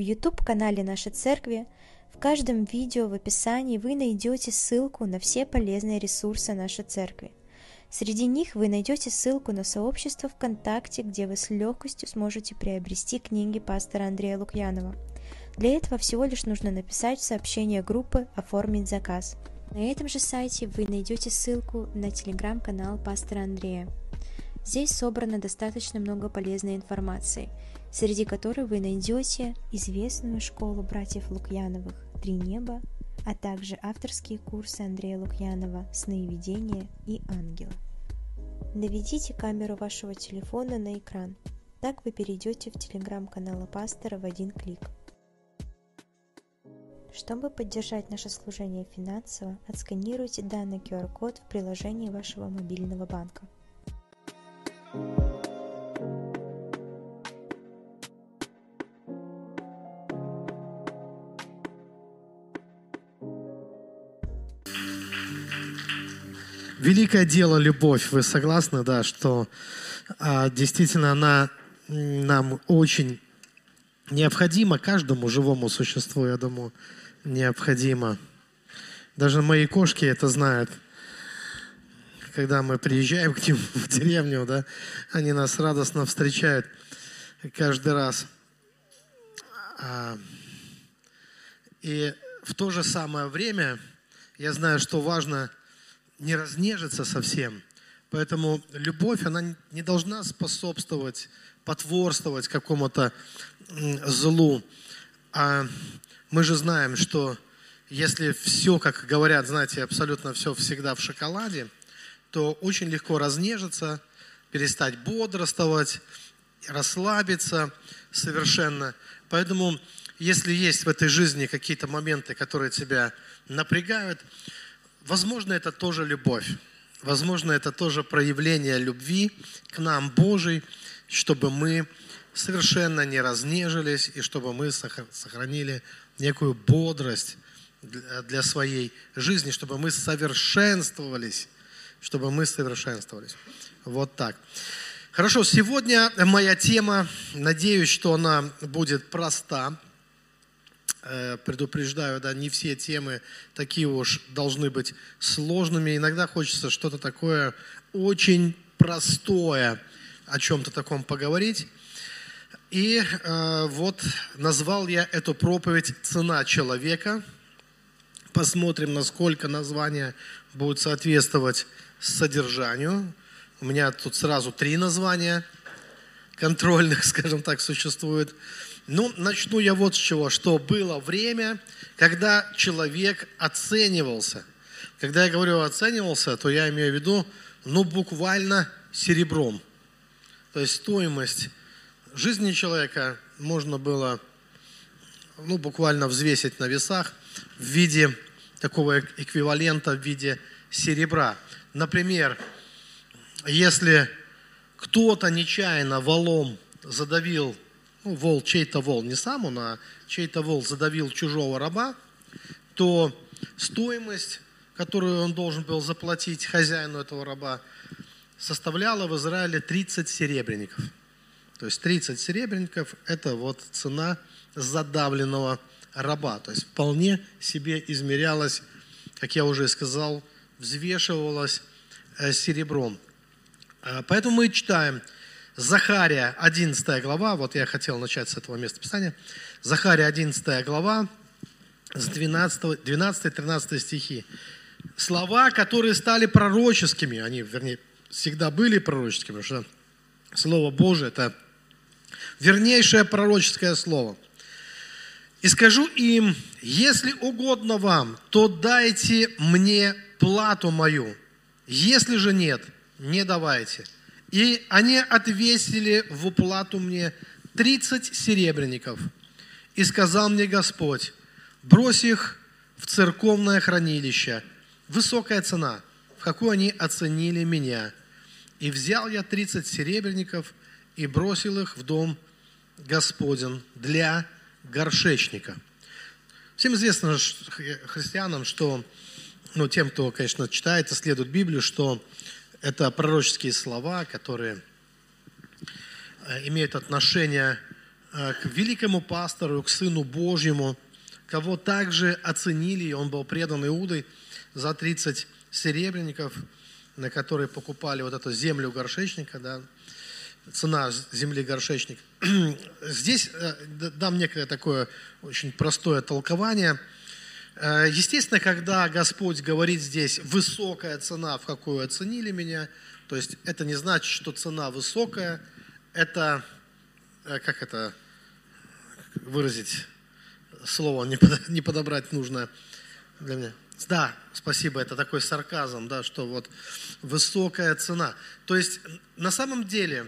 YouTube-канале нашей церкви. В каждом видео в описании вы найдете ссылку на все полезные ресурсы нашей церкви. Среди них вы найдете ссылку на сообщество ВКонтакте, где вы с легкостью сможете приобрести книги пастора Андрея Лукьянова. Для этого всего лишь нужно написать в сообщение группы «Оформить заказ». На этом же сайте вы найдете ссылку на телеграм-канал пастора Андрея. Здесь собрано достаточно много полезной информации, среди которой вы найдете известную школу братьев Лукьяновых «Три неба», а также авторские курсы Андрея Лукьянова «Сновидения» и «Ангелы». Наведите камеру вашего телефона на экран. Так вы перейдете в телеграм-канал пастора в один клик. Чтобы поддержать наше служение финансово, отсканируйте данный QR-код в приложении вашего мобильного банка. Великое дело любовь. Вы согласны, да, что а, действительно она нам очень необходима каждому живому существу, я думаю, необходима. Даже мои кошки это знают. Когда мы приезжаем к ним в деревню, да, они нас радостно встречают каждый раз. А, и в то же самое время я знаю, что важно не разнежиться совсем. Поэтому любовь, она не должна способствовать, потворствовать какому-то злу. А мы же знаем, что если все, как говорят, знаете, абсолютно все всегда в шоколаде, то очень легко разнежиться, перестать бодрствовать, расслабиться совершенно. Поэтому, если есть в этой жизни какие-то моменты, которые тебя напрягают, Возможно, это тоже любовь. Возможно, это тоже проявление любви к нам Божий, чтобы мы совершенно не разнежились и чтобы мы сохранили некую бодрость для своей жизни, чтобы мы совершенствовались, чтобы мы совершенствовались. Вот так. Хорошо, сегодня моя тема, надеюсь, что она будет проста, предупреждаю, да, не все темы такие уж должны быть сложными. Иногда хочется что-то такое очень простое, о чем-то таком поговорить. И э, вот назвал я эту проповедь «Цена человека». Посмотрим, насколько название будет соответствовать содержанию. У меня тут сразу три названия контрольных, скажем так, существует. Ну, начну я вот с чего, что было время, когда человек оценивался. Когда я говорю оценивался, то я имею в виду, ну, буквально серебром. То есть стоимость жизни человека можно было, ну, буквально взвесить на весах в виде такого эквивалента в виде серебра. Например, если кто-то нечаянно валом задавил ну, вол, чей-то вол, не сам он, а чей-то вол задавил чужого раба, то стоимость, которую он должен был заплатить хозяину этого раба, составляла в Израиле 30 серебряников. То есть 30 серебряников – это вот цена задавленного раба. То есть вполне себе измерялась, как я уже сказал, взвешивалась э, серебром. Э, поэтому мы читаем – Захария, 11 глава, вот я хотел начать с этого места Писания. Захария, 11 глава, с 12-13 стихи. Слова, которые стали пророческими, они, вернее, всегда были пророческими, потому что Слово Божие – это вернейшее пророческое слово. «И скажу им, если угодно вам, то дайте мне плату мою, если же нет, не давайте». И они отвесили в уплату мне 30 серебряников. И сказал мне Господь, брось их в церковное хранилище. Высокая цена, в какую они оценили меня. И взял я 30 серебряников и бросил их в дом Господен для горшечника. Всем известно христианам, что, ну, тем, кто, конечно, читает и следует Библию, что это пророческие слова, которые э, имеют отношение э, к великому пастору, к Сыну Божьему, кого также оценили, и он был предан Иудой за 30 серебряников, на которые покупали вот эту землю горшечника, да, цена земли горшечник. Здесь э, дам некое такое очень простое толкование. Э, естественно, когда Господь говорит здесь «высокая цена, в какую оценили меня», то есть это не значит, что цена высокая, это, э, как это выразить, слово не подобрать нужно для меня. Да, спасибо, это такой сарказм, да, что вот высокая цена. То есть на самом деле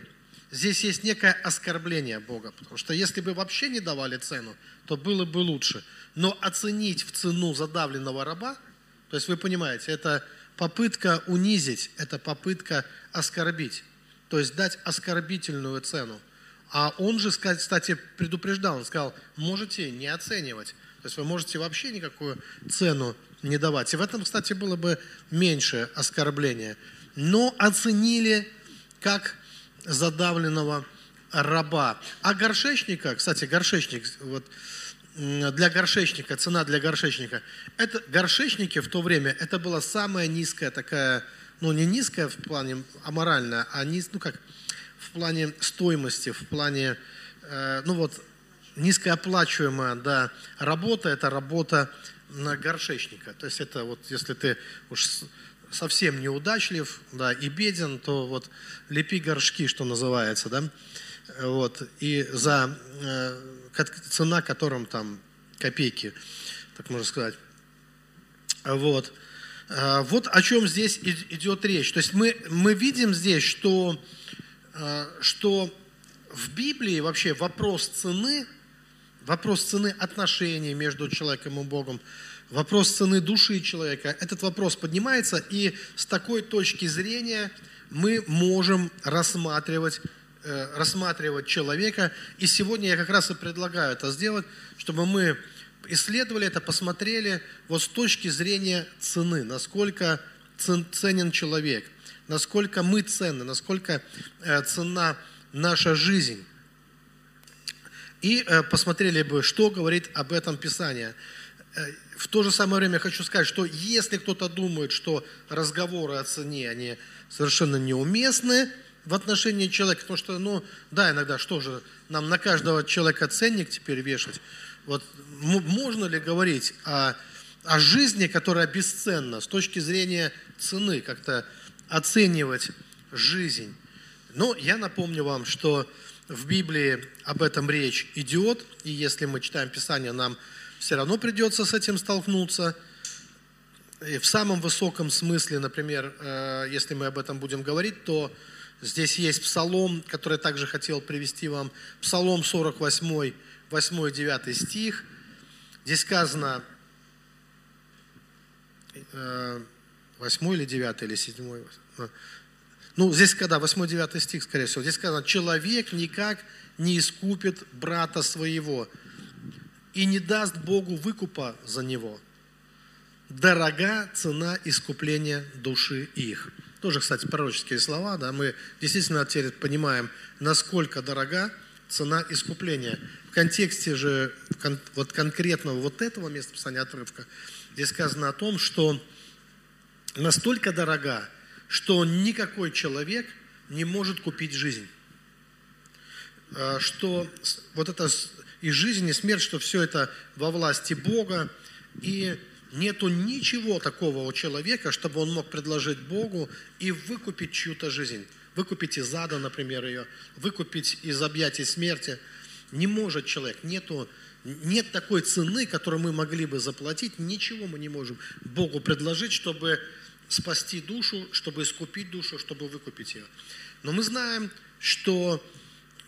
здесь есть некое оскорбление Бога, потому что если бы вообще не давали цену, то было бы лучше. Но оценить в цену задавленного раба, то есть вы понимаете, это попытка унизить, это попытка оскорбить, то есть дать оскорбительную цену. А он же, кстати, предупреждал, он сказал, можете не оценивать, то есть вы можете вообще никакую цену не давать. И в этом, кстати, было бы меньше оскорбления. Но оценили как задавленного раба. А горшечника, кстати, горшечник, вот для горшечника, цена для горшечника, это горшечники в то время, это была самая низкая такая, ну не низкая в плане аморальная, а низ, ну как, в плане стоимости, в плане, э, ну вот, низкооплачиваемая, да, работа, это работа на горшечника. То есть это вот, если ты уж совсем неудачлив, да, и беден, то вот лепи горшки, что называется, да, вот, и за э, цена которым там копейки, так можно сказать. Вот. Э, вот о чем здесь идет речь. То есть мы, мы видим здесь, что, э, что в Библии вообще вопрос цены Вопрос цены отношений между человеком и Богом, вопрос цены души человека, этот вопрос поднимается, и с такой точки зрения мы можем рассматривать, э, рассматривать человека. И сегодня я как раз и предлагаю это сделать, чтобы мы исследовали это, посмотрели вот с точки зрения цены, насколько ценен человек, насколько мы ценны, насколько э, ценна наша жизнь и э, посмотрели бы, что говорит об этом Писание. В то же самое время хочу сказать, что если кто-то думает, что разговоры о цене, они совершенно неуместны в отношении человека, потому что, ну, да, иногда, что же, нам на каждого человека ценник теперь вешать, вот можно ли говорить о, о жизни, которая бесценна, с точки зрения цены, как-то оценивать жизнь? Но я напомню вам, что в Библии об этом речь идет, и если мы читаем Писание, нам все равно придется с этим столкнуться. И в самом высоком смысле, например, э, если мы об этом будем говорить, то здесь есть псалом, который также хотел привести вам. Псалом 48, 8-9 стих. Здесь сказано, 8 э, или 9 или 7, ну, здесь, когда 8-9 стих, скорее всего, здесь сказано, человек никак не искупит брата своего и не даст Богу выкупа за него. Дорога цена искупления души их. Тоже, кстати, пророческие слова, да, мы действительно теперь понимаем, насколько дорога цена искупления. В контексте же вот конкретного вот этого места писания отрывка, здесь сказано о том, что настолько дорога, что никакой человек не может купить жизнь. А, что вот это и жизнь, и смерть, что все это во власти Бога, и нету ничего такого у человека, чтобы он мог предложить Богу и выкупить чью-то жизнь. Выкупить из ада, например, ее, выкупить из объятий смерти. Не может человек, нету, нет такой цены, которую мы могли бы заплатить, ничего мы не можем Богу предложить, чтобы спасти душу, чтобы искупить душу, чтобы выкупить ее. Но мы знаем, что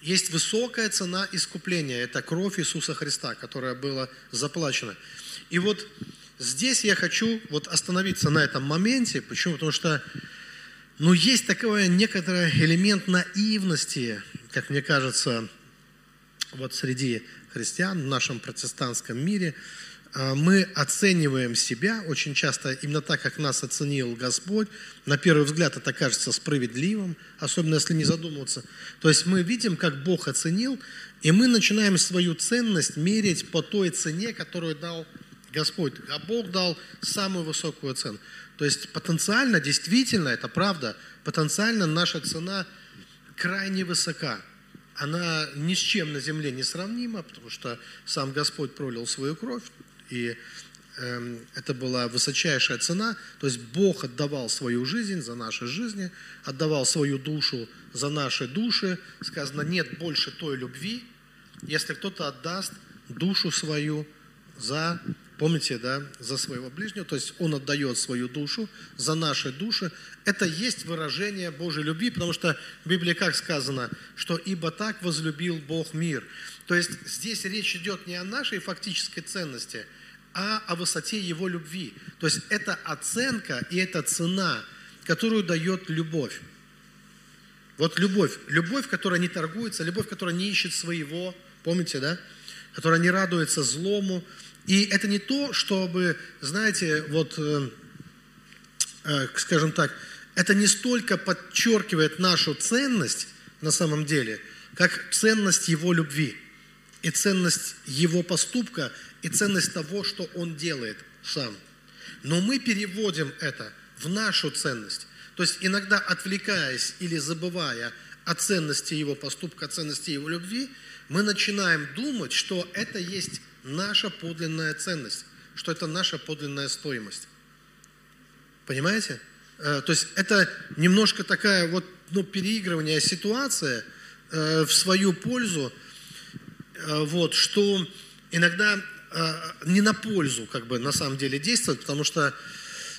есть высокая цена искупления. Это кровь Иисуса Христа, которая была заплачена. И вот здесь я хочу вот остановиться на этом моменте. Почему? Потому что ну, есть такой некоторый элемент наивности, как мне кажется, вот среди христиан в нашем протестантском мире, мы оцениваем себя очень часто именно так, как нас оценил Господь. На первый взгляд это кажется справедливым, особенно если не задумываться. То есть мы видим, как Бог оценил, и мы начинаем свою ценность мерить по той цене, которую дал Господь. А Бог дал самую высокую цену. То есть потенциально, действительно, это правда, потенциально наша цена крайне высока. Она ни с чем на земле не сравнима, потому что сам Господь пролил свою кровь, и э, это была высочайшая цена. То есть Бог отдавал свою жизнь за наши жизни, отдавал свою душу за наши души. Сказано, нет больше той любви, если кто-то отдаст душу свою за, помните, да, за своего ближнего, то есть он отдает свою душу за наши души. Это есть выражение Божьей любви, потому что в Библии как сказано, что «ибо так возлюбил Бог мир». То есть здесь речь идет не о нашей фактической ценности, а о высоте Его любви. То есть это оценка и это цена, которую дает любовь. Вот любовь, любовь, которая не торгуется, любовь, которая не ищет своего, помните, да? Которая не радуется злому. И это не то, чтобы, знаете, вот, э, э, скажем так, это не столько подчеркивает нашу ценность на самом деле, как ценность Его любви и ценность Его поступка, и ценность того, что Он делает сам. Но мы переводим это в нашу ценность. То есть иногда отвлекаясь или забывая о ценности Его поступка, о ценности Его любви, мы начинаем думать, что это есть наша подлинная ценность, что это наша подлинная стоимость. Понимаете? Э, то есть это немножко такая вот ну, переигрывание ситуация э, в свою пользу, Э, вот, что иногда не на пользу, как бы, на самом деле действует, потому что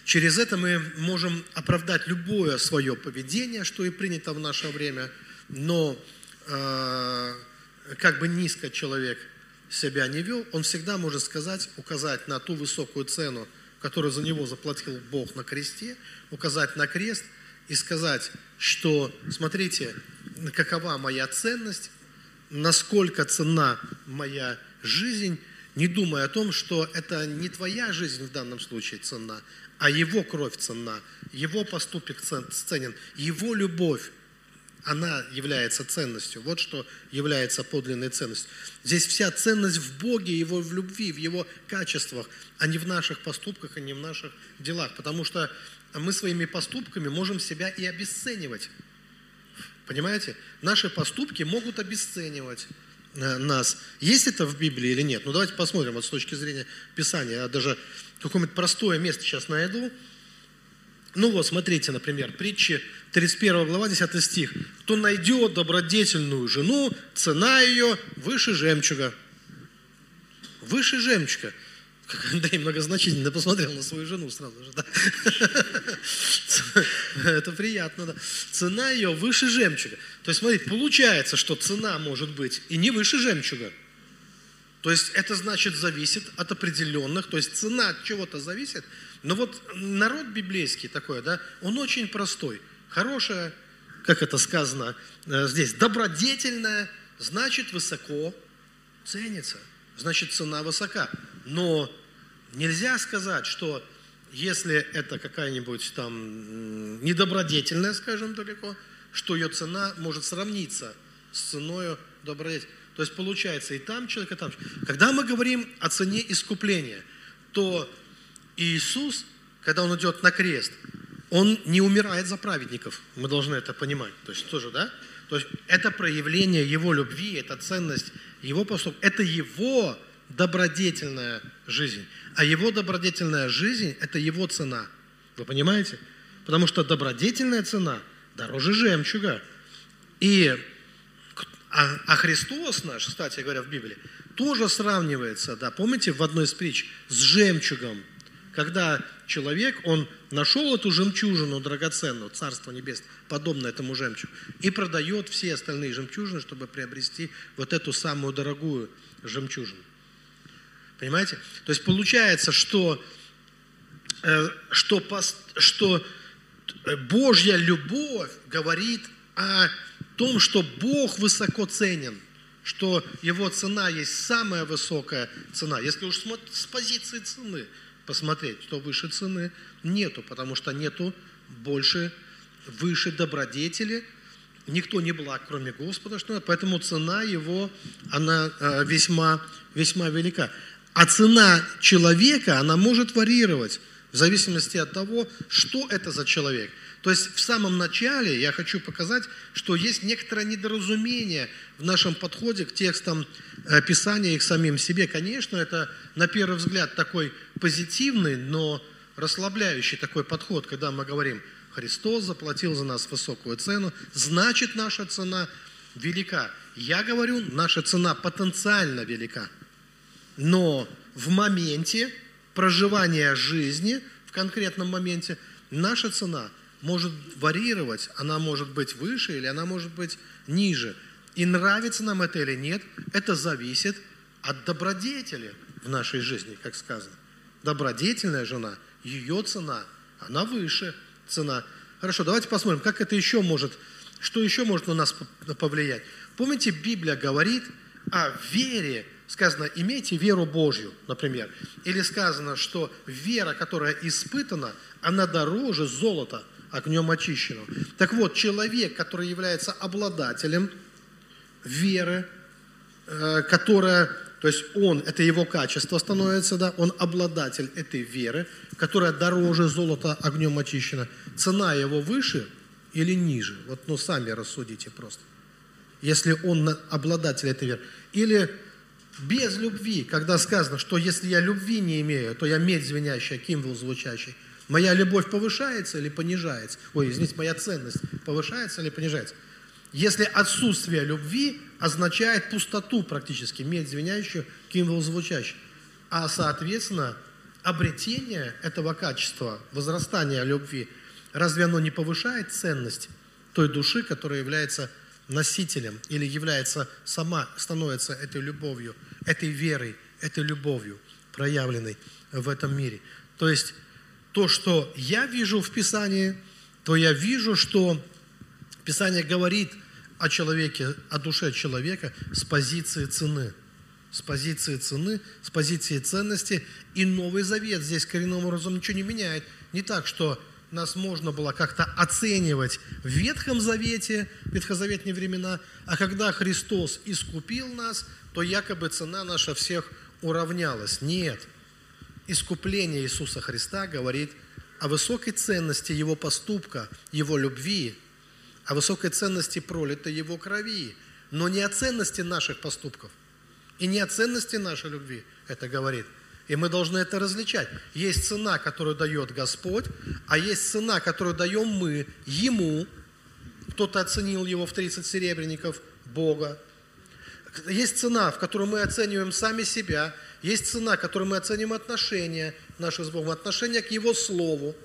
через это мы можем оправдать любое свое поведение, что и принято в наше время, но как бы низко человек себя не вел, он всегда может сказать, указать на ту высокую цену, которую за него заплатил Бог на кресте, указать на крест и сказать, что смотрите, какова моя ценность, насколько цена моя жизнь, не думая о том, что это не твоя жизнь в данном случае цена, а его кровь цена, его поступок ценен, его любовь, она является ценностью. Вот что является подлинной ценностью. Здесь вся ценность в Боге, его в любви, в его качествах, а не в наших поступках, а не в наших делах. Потому что мы своими поступками можем себя и обесценивать. Понимаете? Наши поступки могут обесценивать э, нас. Есть это в Библии или нет? Ну давайте посмотрим вот с точки зрения Писания. Я даже какое-нибудь простое место сейчас найду. Ну вот, смотрите, например, притчи 31 глава, 10 стих. «Кто найдет добродетельную жену, цена ее выше жемчуга». Выше жемчуга. Как Андрей многозначительно посмотрел на свою жену сразу же. Да? Это приятно, да. Цена ее выше жемчуга. То есть, смотрите, получается, что цена может быть и не выше жемчуга. То есть это значит зависит от определенных, то есть цена от чего-то зависит. Но вот народ библейский такой, да, он очень простой. Хорошая, как это сказано э, здесь, добродетельная, значит высоко ценится, значит цена высока. Но нельзя сказать, что если это какая-нибудь там недобродетельная, скажем далеко, что ее цена может сравниться с ценой добродетели. То есть получается и там человек, и там Когда мы говорим о цене искупления, то Иисус, когда Он идет на крест, Он не умирает за праведников. Мы должны это понимать. То есть тоже, да? То есть это проявление Его любви, это ценность Его поступка, это Его добродетельная жизнь. А его добродетельная жизнь – это его цена. Вы понимаете? Потому что добродетельная цена дороже жемчуга. И, а, а Христос наш, кстати говоря, в Библии, тоже сравнивается, да, помните, в одной из притч, с жемчугом. Когда человек, он нашел эту жемчужину драгоценную, Царство Небесное, подобное этому жемчугу, и продает все остальные жемчужины, чтобы приобрести вот эту самую дорогую жемчужину. Понимаете? То есть получается, что, э, что, что э, Божья любовь говорит о том, что Бог высоко ценен. что его цена есть самая высокая цена. Если уж с позиции цены посмотреть, что выше цены, нету, потому что нету больше, выше добродетели, никто не благ, кроме Господа, что поэтому цена его, она э, весьма, весьма велика. А цена человека, она может варьировать в зависимости от того, что это за человек. То есть в самом начале я хочу показать, что есть некоторое недоразумение в нашем подходе к текстам э, Писания и к самим себе. Конечно, это на первый взгляд такой позитивный, но расслабляющий такой подход, когда мы говорим, Христос заплатил за нас высокую цену, значит наша цена велика. Я говорю, наша цена потенциально велика. Но в моменте проживания жизни, в конкретном моменте, наша цена может варьировать, она может быть выше или она может быть ниже. И нравится нам это или нет, это зависит от добродетели в нашей жизни, как сказано. Добродетельная жена, ее цена, она выше цена. Хорошо, давайте посмотрим, как это еще может, что еще может на нас повлиять. Помните, Библия говорит о вере, сказано, имейте веру Божью, например. Или сказано, что вера, которая испытана, она дороже золота, огнем очищенного. Так вот, человек, который является обладателем веры, э, которая, то есть он, это его качество становится, да, он обладатель этой веры, которая дороже золота огнем очищена. Цена его выше или ниже? Вот, ну, сами рассудите просто. Если он обладатель этой веры. Или без любви, когда сказано, что если я любви не имею, то я медь звенящая, кимвел звучащий. Моя любовь повышается или понижается? Ой, извините, моя ценность повышается или понижается? Если отсутствие любви означает пустоту практически, медь звенящую, кимвел звучащий. А, соответственно, обретение этого качества, возрастание любви, разве оно не повышает ценность той души, которая является носителем или является сама, становится этой любовью, этой верой, этой любовью, проявленной в этом мире. То есть то, что я вижу в Писании, то я вижу, что Писание говорит о человеке, о душе человека с позиции цены. С позиции цены, с позиции ценности. И Новый Завет здесь коренным образом ничего не меняет. Не так, что нас можно было как-то оценивать в Ветхом Завете, ветхозаветные времена, а когда Христос искупил нас, то якобы цена наша всех уравнялась. Нет. Искупление Иисуса Христа говорит о высокой ценности Его поступка, Его любви, о высокой ценности пролитой Его крови, но не о ценности наших поступков и не о ценности нашей любви это говорит – и мы должны это различать. Есть цена, которую дает Господь, а есть цена, которую даем мы Ему. Кто-то оценил его в 30 серебряников, Бога. Есть цена, в которой мы оцениваем сами себя. Есть цена, в которой мы оцениваем отношения наши с Богом, отношения к Его Слову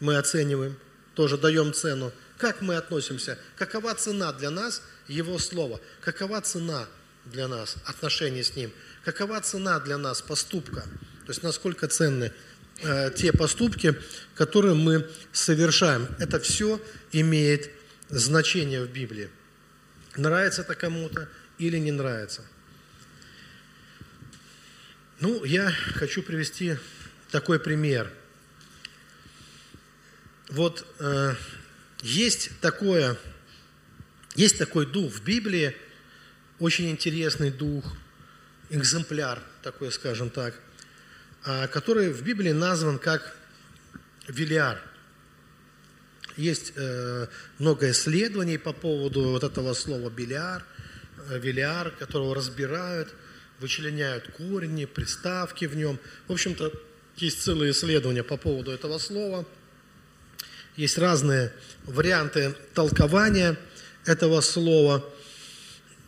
мы оцениваем, тоже даем цену. Как мы относимся? Какова цена для нас Его Слова? Какова цена для нас отношений с Ним? Какова цена для нас поступка? То есть насколько ценны э, те поступки, которые мы совершаем. Это все имеет значение в Библии. Нравится это кому-то или не нравится. Ну, я хочу привести такой пример. Вот э, есть такое, есть такой дух в Библии, очень интересный дух – экземпляр такой, скажем так, а, который в Библии назван как Велиар. Есть э, много исследований по поводу вот этого слова Белиар, э, Велиар, которого разбирают, вычленяют корни, приставки в нем. В общем-то, есть целые исследования по поводу этого слова. Есть разные варианты толкования этого слова.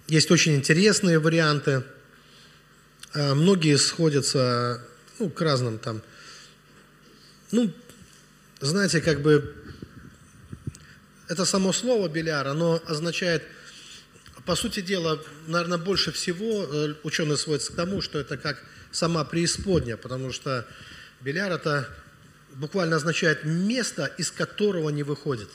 Есть очень интересные варианты – а, многие сходятся ну, к разным там, ну, знаете, как бы это само слово «беляр», оно означает, по сути дела, наверное, больше всего э, ученые сводятся к тому, что это как сама преисподняя, потому что «беляр» это буквально означает место, из которого не выходит.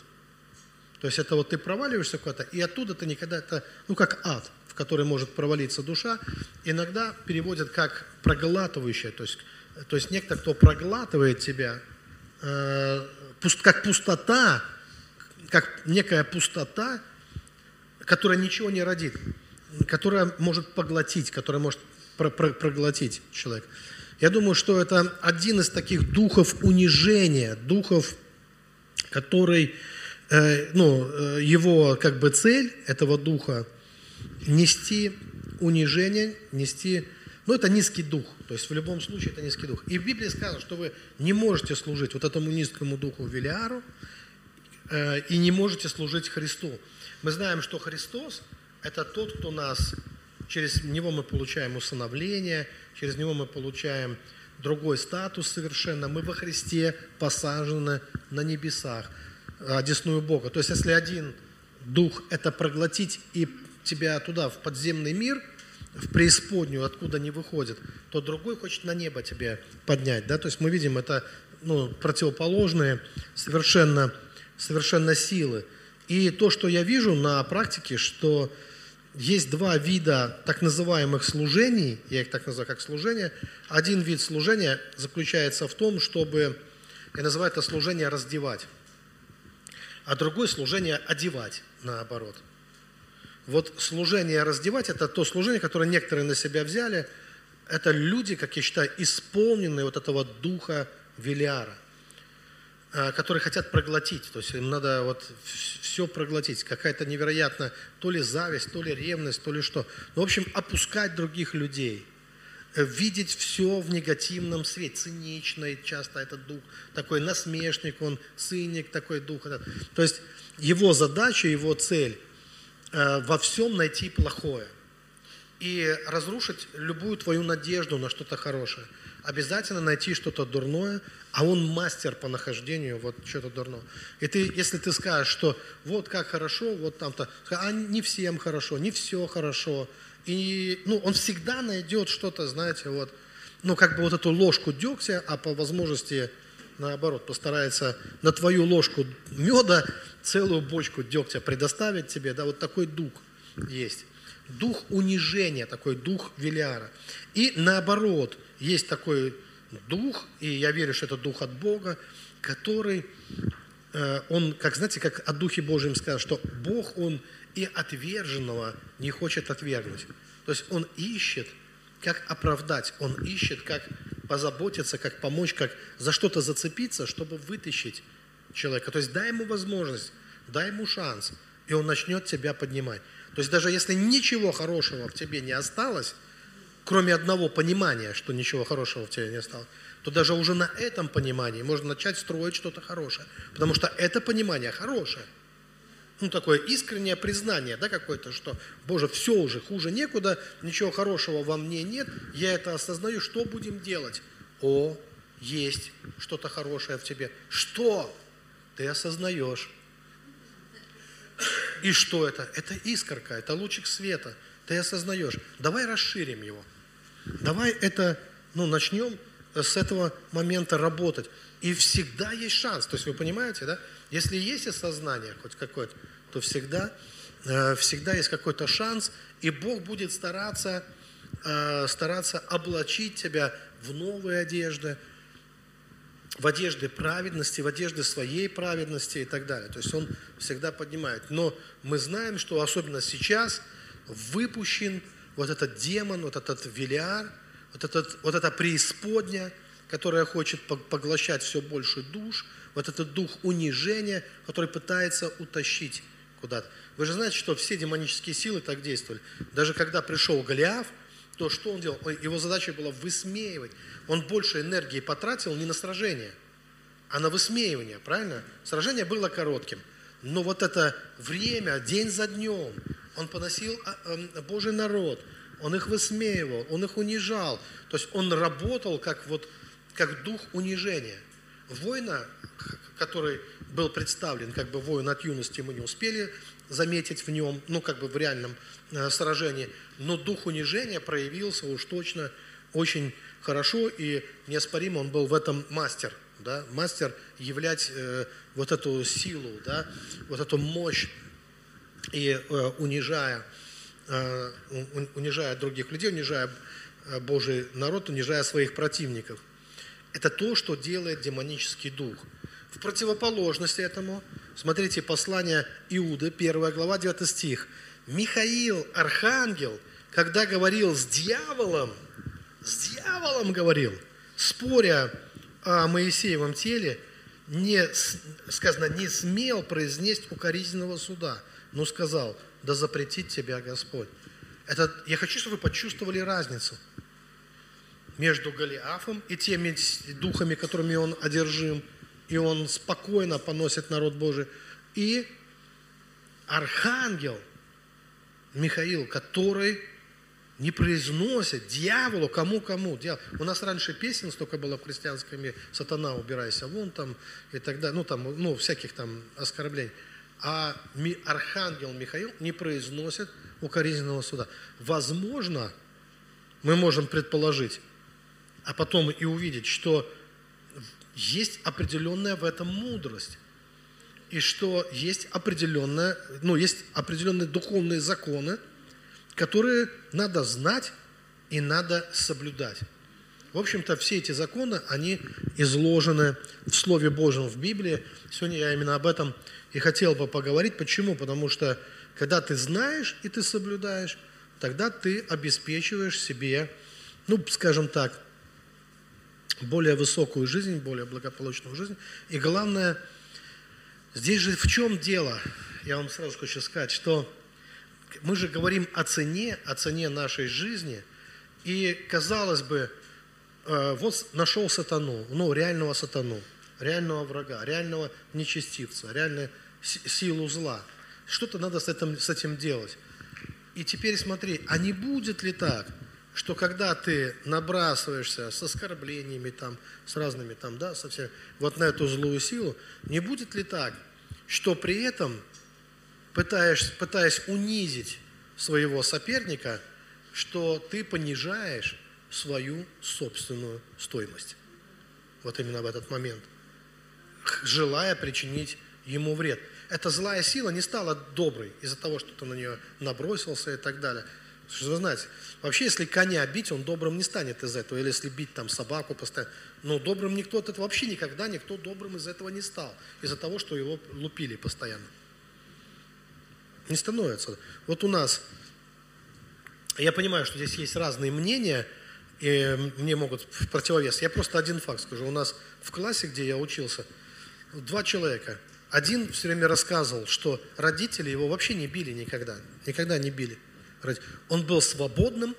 То есть это вот ты проваливаешься куда-то, и оттуда ты никогда, это, ну как ад в который может провалиться душа, иногда переводят как проглатывающая, то есть, то есть некто, кто проглатывает тебя, э, пуст, как пустота, как некая пустота, которая ничего не родит, которая может поглотить, которая может про, про, проглотить человека. Я думаю, что это один из таких духов унижения, духов, который, э, ну, э, его как бы цель этого духа нести унижение, нести, ну это низкий дух, то есть в любом случае это низкий дух. И в Библии сказано, что вы не можете служить вот этому низкому духу Велиару э, и не можете служить Христу. Мы знаем, что Христос – это тот, кто нас, через Него мы получаем усыновление, через Него мы получаем другой статус совершенно. Мы во Христе посажены на небесах, одесную Бога. То есть если один дух – это проглотить и тебя туда, в подземный мир, в преисподнюю, откуда не выходит, то другой хочет на небо тебя поднять. Да? То есть мы видим это ну, противоположные совершенно, совершенно силы. И то, что я вижу на практике, что есть два вида так называемых служений, я их так называю как служение. Один вид служения заключается в том, чтобы, я называю это служение раздевать, а другое служение одевать, наоборот – вот служение раздевать – это то служение, которое некоторые на себя взяли. Это люди, как я считаю, исполненные вот этого духа Велиара, которые хотят проглотить. То есть им надо вот все проглотить. Какая-то невероятная то ли зависть, то ли ревность, то ли что. Ну, в общем, опускать других людей – видеть все в негативном свете, циничный часто этот дух, такой насмешник, он циник, такой дух. То есть его задача, его цель Э, во всем найти плохое и разрушить любую твою надежду на что-то хорошее. Обязательно найти что-то дурное, а он мастер по нахождению вот что-то дурное. И ты, если ты скажешь, что вот как хорошо, вот там-то, а не всем хорошо, не все хорошо, и ну, он всегда найдет что-то, знаете, вот, ну, как бы вот эту ложку дегтя, а по возможности, наоборот, постарается на твою ложку меда целую бочку дегтя предоставить тебе, да, вот такой дух есть. Дух унижения, такой дух Велиара. И наоборот, есть такой дух, и я верю, что это дух от Бога, который, э, он, как знаете, как о Духе Божьем сказано, что Бог, Он и отверженного не хочет отвергнуть. То есть Он ищет, как оправдать, Он ищет, как позаботиться, как помочь, как за что-то зацепиться, чтобы вытащить человека. То есть дай ему возможность, дай ему шанс, и он начнет тебя поднимать. То есть даже если ничего хорошего в тебе не осталось, кроме одного понимания, что ничего хорошего в тебе не осталось, то даже уже на этом понимании можно начать строить что-то хорошее. Потому что это понимание хорошее. Ну, такое искреннее признание, да, какое-то, что, Боже, все уже, хуже некуда, ничего хорошего во мне нет, я это осознаю, что будем делать? О, есть что-то хорошее в тебе. Что? ты осознаешь. И что это? Это искорка, это лучик света. Ты осознаешь. Давай расширим его. Давай это, ну, начнем с этого момента работать. И всегда есть шанс. То есть вы понимаете, да? Если есть осознание хоть какое-то, то всегда, э, всегда есть какой-то шанс, и Бог будет стараться, э, стараться облачить тебя в новые одежды, в одежде праведности, в одежде своей праведности и так далее. То есть он всегда поднимает. Но мы знаем, что особенно сейчас выпущен вот этот демон, вот этот велиар, вот, этот, вот эта преисподня, которая хочет поглощать все больше душ, вот этот дух унижения, который пытается утащить куда-то. Вы же знаете, что все демонические силы так действовали. Даже когда пришел Голиаф, то что он делал? Его задача была высмеивать он больше энергии потратил не на сражение, а на высмеивание, правильно? Сражение было коротким. Но вот это время, день за днем, он поносил а, эм, Божий народ, он их высмеивал, он их унижал. То есть он работал как, вот, как дух унижения. Воина, который был представлен как бы воин от юности, мы не успели заметить в нем, ну как бы в реальном э, сражении, но дух унижения проявился уж точно очень хорошо, и неоспоримо он был в этом мастер, да, мастер являть э, вот эту силу, да, вот эту мощь, и э, унижая э, унижая других людей, унижая э, Божий народ, унижая своих противников. Это то, что делает демонический дух. В противоположность этому, смотрите, послание Иуды, 1 глава, 9 стих. Михаил, архангел, когда говорил с дьяволом, с дьяволом говорил, споря о Моисеевом теле, не, сказано, не смел произнести укоризненного суда, но сказал, да запретит тебя Господь. Это, я хочу, чтобы вы почувствовали разницу между Голиафом и теми духами, которыми он одержим, и он спокойно поносит народ Божий, и архангел Михаил, который не произносит дьяволу, кому-кому. У нас раньше песен столько было в христианском мире, сатана, убирайся вон там, и так далее, ну там, ну всяких там оскорблений. А архангел Михаил не произносит укоризненного суда. Возможно, мы можем предположить, а потом и увидеть, что есть определенная в этом мудрость. И что есть определенная, ну, есть определенные духовные законы, которые надо знать и надо соблюдать. В общем-то, все эти законы, они изложены в Слове Божьем в Библии. Сегодня я именно об этом и хотел бы поговорить. Почему? Потому что, когда ты знаешь и ты соблюдаешь, тогда ты обеспечиваешь себе, ну, скажем так, более высокую жизнь, более благополучную жизнь. И главное, здесь же в чем дело? Я вам сразу хочу сказать, что мы же говорим о цене, о цене нашей жизни, и, казалось бы, вот нашел сатану, ну, реального сатану, реального врага, реального нечестивца, реальную силу зла. Что-то надо с этим, с этим делать. И теперь смотри, а не будет ли так, что когда ты набрасываешься с оскорблениями, там, с разными, там, да, со всеми, вот на эту злую силу, не будет ли так, что при этом пытаешь, пытаясь унизить своего соперника, что ты понижаешь свою собственную стоимость. Вот именно в этот момент. Желая причинить ему вред. Эта злая сила не стала доброй из-за того, что ты на нее набросился и так далее. Что вы знаете, вообще, если коня бить, он добрым не станет из этого. Или если бить там собаку постоянно. Но добрым никто этого, вообще никогда никто добрым из этого не стал. Из-за того, что его лупили постоянно. Не становится. Вот у нас, я понимаю, что здесь есть разные мнения, и мне могут в противовес. Я просто один факт скажу. У нас в классе, где я учился, два человека. Один все время рассказывал, что родители его вообще не били никогда. Никогда не били. Он был свободным,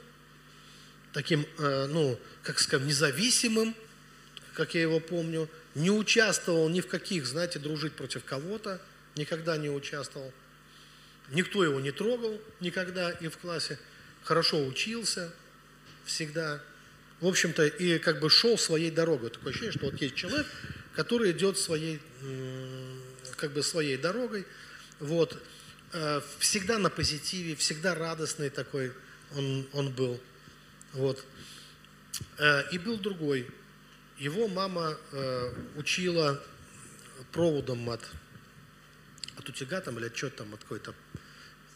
таким, э, ну, как сказать, независимым, как я его помню, не участвовал ни в каких, знаете, дружить против кого-то, никогда не участвовал. Никто его не трогал никогда и в классе. Хорошо учился всегда. В общем-то, и как бы шел своей дорогой. Такое ощущение, что вот есть человек, который идет своей, как бы своей дорогой. Вот. Э, всегда на позитиве, всегда радостный такой он, он был. Вот. Э, и был другой. Его мама э, учила проводом от от утюга там или от чего там, от какой-то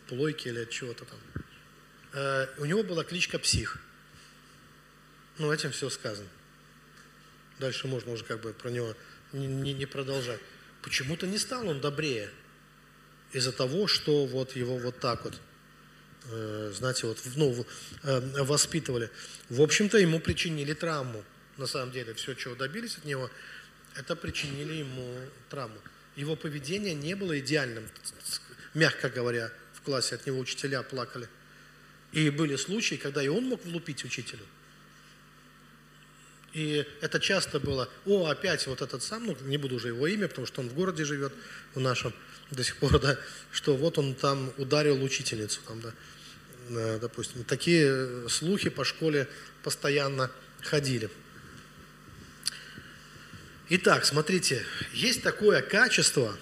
плойки или от чего-то там. У него была кличка Псих. Ну, этим все сказано. Дальше можно уже как бы про него не, не, продолжать. Почему-то не стал он добрее из-за того, что вот его вот так вот, э, знаете, вот ну, э, воспитывали. В общем-то, ему причинили травму. На самом деле, все, чего добились от него, это причинили ему травму его поведение не было идеальным, мягко говоря, в классе от него учителя плакали. И были случаи, когда и он мог влупить учителю. И это часто было, о, опять вот этот сам, ну, не буду уже его имя, потому что он в городе живет, в нашем до сих пор, да, что вот он там ударил учительницу, там, да, э, допустим. Такие слухи по школе постоянно ходили. Итак, смотрите, есть такое качество,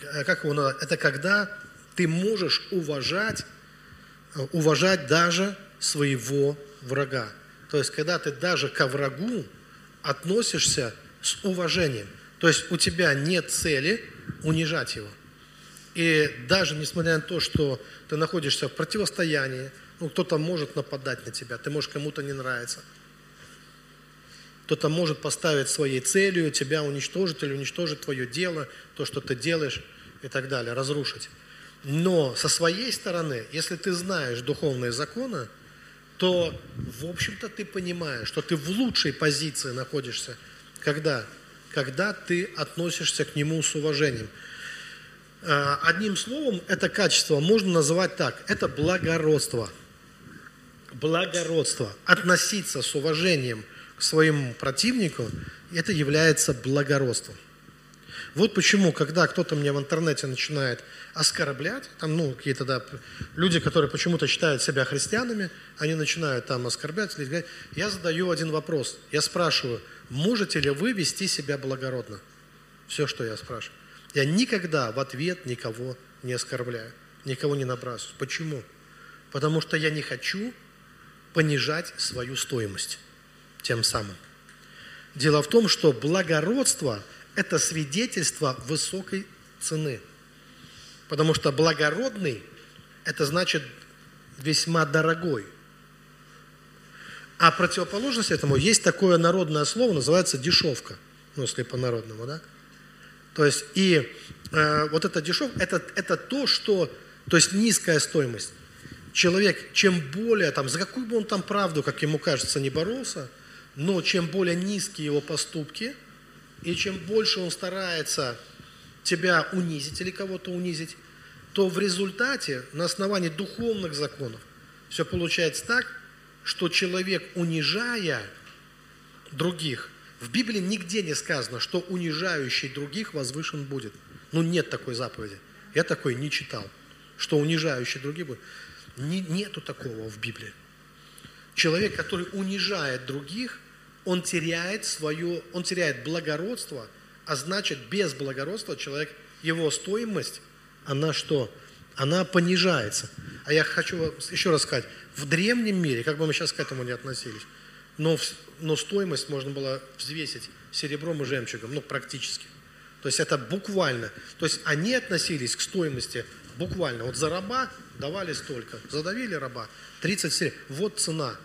э, как его надо, это когда ты можешь уважать, э, уважать даже своего врага. То есть, когда ты даже ко врагу относишься с уважением. То есть, у тебя нет цели унижать его. И даже несмотря на то, что ты находишься в противостоянии, ну, кто-то может нападать на тебя, ты можешь кому-то не нравиться. Кто-то может поставить своей целью тебя уничтожить или уничтожить твое дело, то, что ты делаешь и так далее, разрушить. Но со своей стороны, если ты знаешь духовные законы, то, в общем-то, ты понимаешь, что ты в лучшей позиции находишься, когда, когда ты относишься к нему с уважением. А, одним словом, это качество можно называть так. Это благородство. Благородство. Относиться с уважением к своему противнику, это является благородством. Вот почему, когда кто-то мне в интернете начинает оскорблять, там, ну, какие-то, да, люди, которые почему-то считают себя христианами, они начинают там оскорблять, я задаю один вопрос. Я спрашиваю, можете ли вы вести себя благородно? Все, что я спрашиваю. Я никогда в ответ никого не оскорбляю, никого не набрасываю. Почему? Потому что я не хочу понижать свою стоимость тем самым. Дело в том, что благородство – это свидетельство высокой цены. Потому что благородный – это значит весьма дорогой. А противоположность этому есть такое народное слово, называется дешевка. Ну, если по-народному, да? То есть, и э, вот эта дешевка, это, это то, что, то есть низкая стоимость. Человек, чем более, там, за какую бы он там правду, как ему кажется, не боролся, но чем более низкие его поступки – и чем больше он старается тебя унизить или кого-то унизить, то в результате на основании духовных законов все получается так, что человек, унижая других, в Библии нигде не сказано, что унижающий других возвышен будет. Ну, нет такой заповеди. Я такой не читал, что унижающий других будет. Не, нету такого в Библии. Человек, который унижает других – он теряет свое, он теряет благородство, а значит, без благородства человек, его стоимость, она что? Она понижается. А я хочу еще раз сказать, в древнем мире, как бы мы сейчас к этому не относились, но, но стоимость можно было взвесить серебром и жемчугом, ну, практически. То есть это буквально. То есть они относились к стоимости буквально. Вот за раба давали столько, задавили раба, 30 серебр. Вот цена,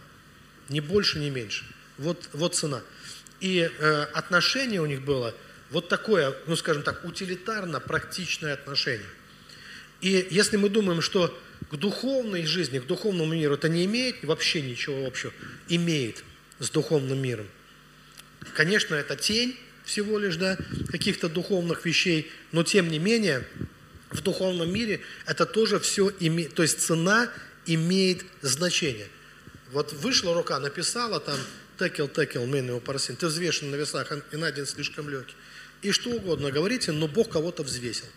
ни больше, ни меньше. Вот, вот цена. И э, отношение у них было вот такое, ну скажем так, утилитарно-практичное отношение. И если мы думаем, что к духовной жизни, к духовному миру это не имеет вообще ничего общего, имеет с духовным миром. Конечно, это тень всего лишь, да, каких-то духовных вещей, но тем не менее в духовном мире это тоже все имеет, то есть цена имеет значение. Вот вышла рука, написала там текел, текел, мен его парасин, ты взвешен на весах и найден слишком легкий. И что угодно говорите, но Бог кого-то взвесил.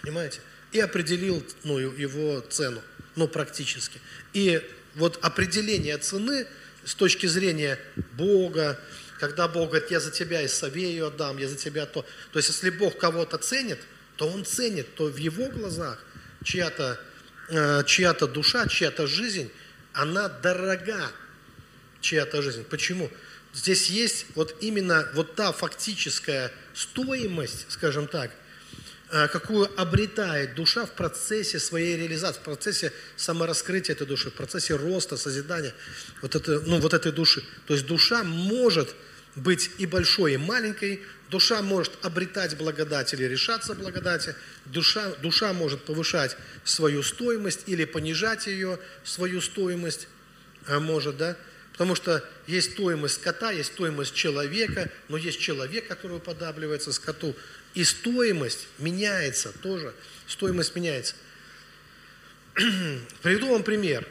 Понимаете? И определил ну, его цену, ну, практически. И вот определение цены с точки зрения Бога, когда Бог говорит, я за тебя и Савею отдам, я за тебя то. То есть, если Бог кого-то ценит, то Он ценит, то в Его глазах чья-то э, чья душа, чья-то жизнь, она дорога чья-то жизнь. Почему? Здесь есть вот именно вот та фактическая стоимость, скажем так, э, какую обретает душа в процессе своей реализации, в процессе самораскрытия этой души, в процессе роста, созидания вот, это, ну, вот этой души. То есть душа может быть и большой, и маленькой, душа может обретать благодать или решаться благодати, душа, душа может повышать свою стоимость или понижать ее, свою стоимость, э, может, да, Потому что есть стоимость скота, есть стоимость человека, но есть человек, который уподабливается скоту. И стоимость меняется тоже. Стоимость меняется. Приведу вам пример.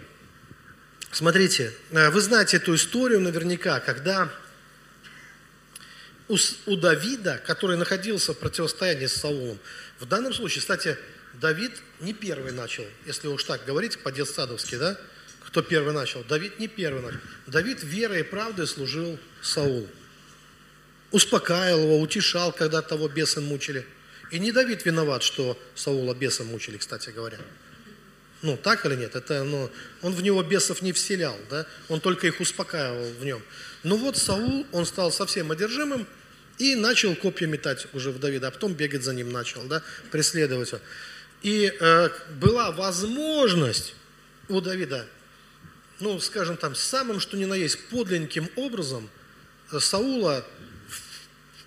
Смотрите, э, вы знаете эту историю наверняка, когда у Давида, который находился в противостоянии с Саулом, в данном случае, кстати, Давид не первый начал, если уж так говорить по-детсадовски, да, кто первый начал? Давид не первый начал. Давид верой и правдой служил Саулу. Успокаивал его, утешал, когда того бесы мучили. И не Давид виноват, что Саула бесы мучили, кстати говоря. Ну, так или нет? Это, ну, он в него бесов не вселял, да? Он только их успокаивал в нем. Но вот Саул, он стал совсем одержимым и начал копья метать уже в Давида, а потом бегать за ним начал, да? Преследовать его. И э, была возможность у Давида, ну, скажем там, самым что ни на есть подлинненьким образом э, Саула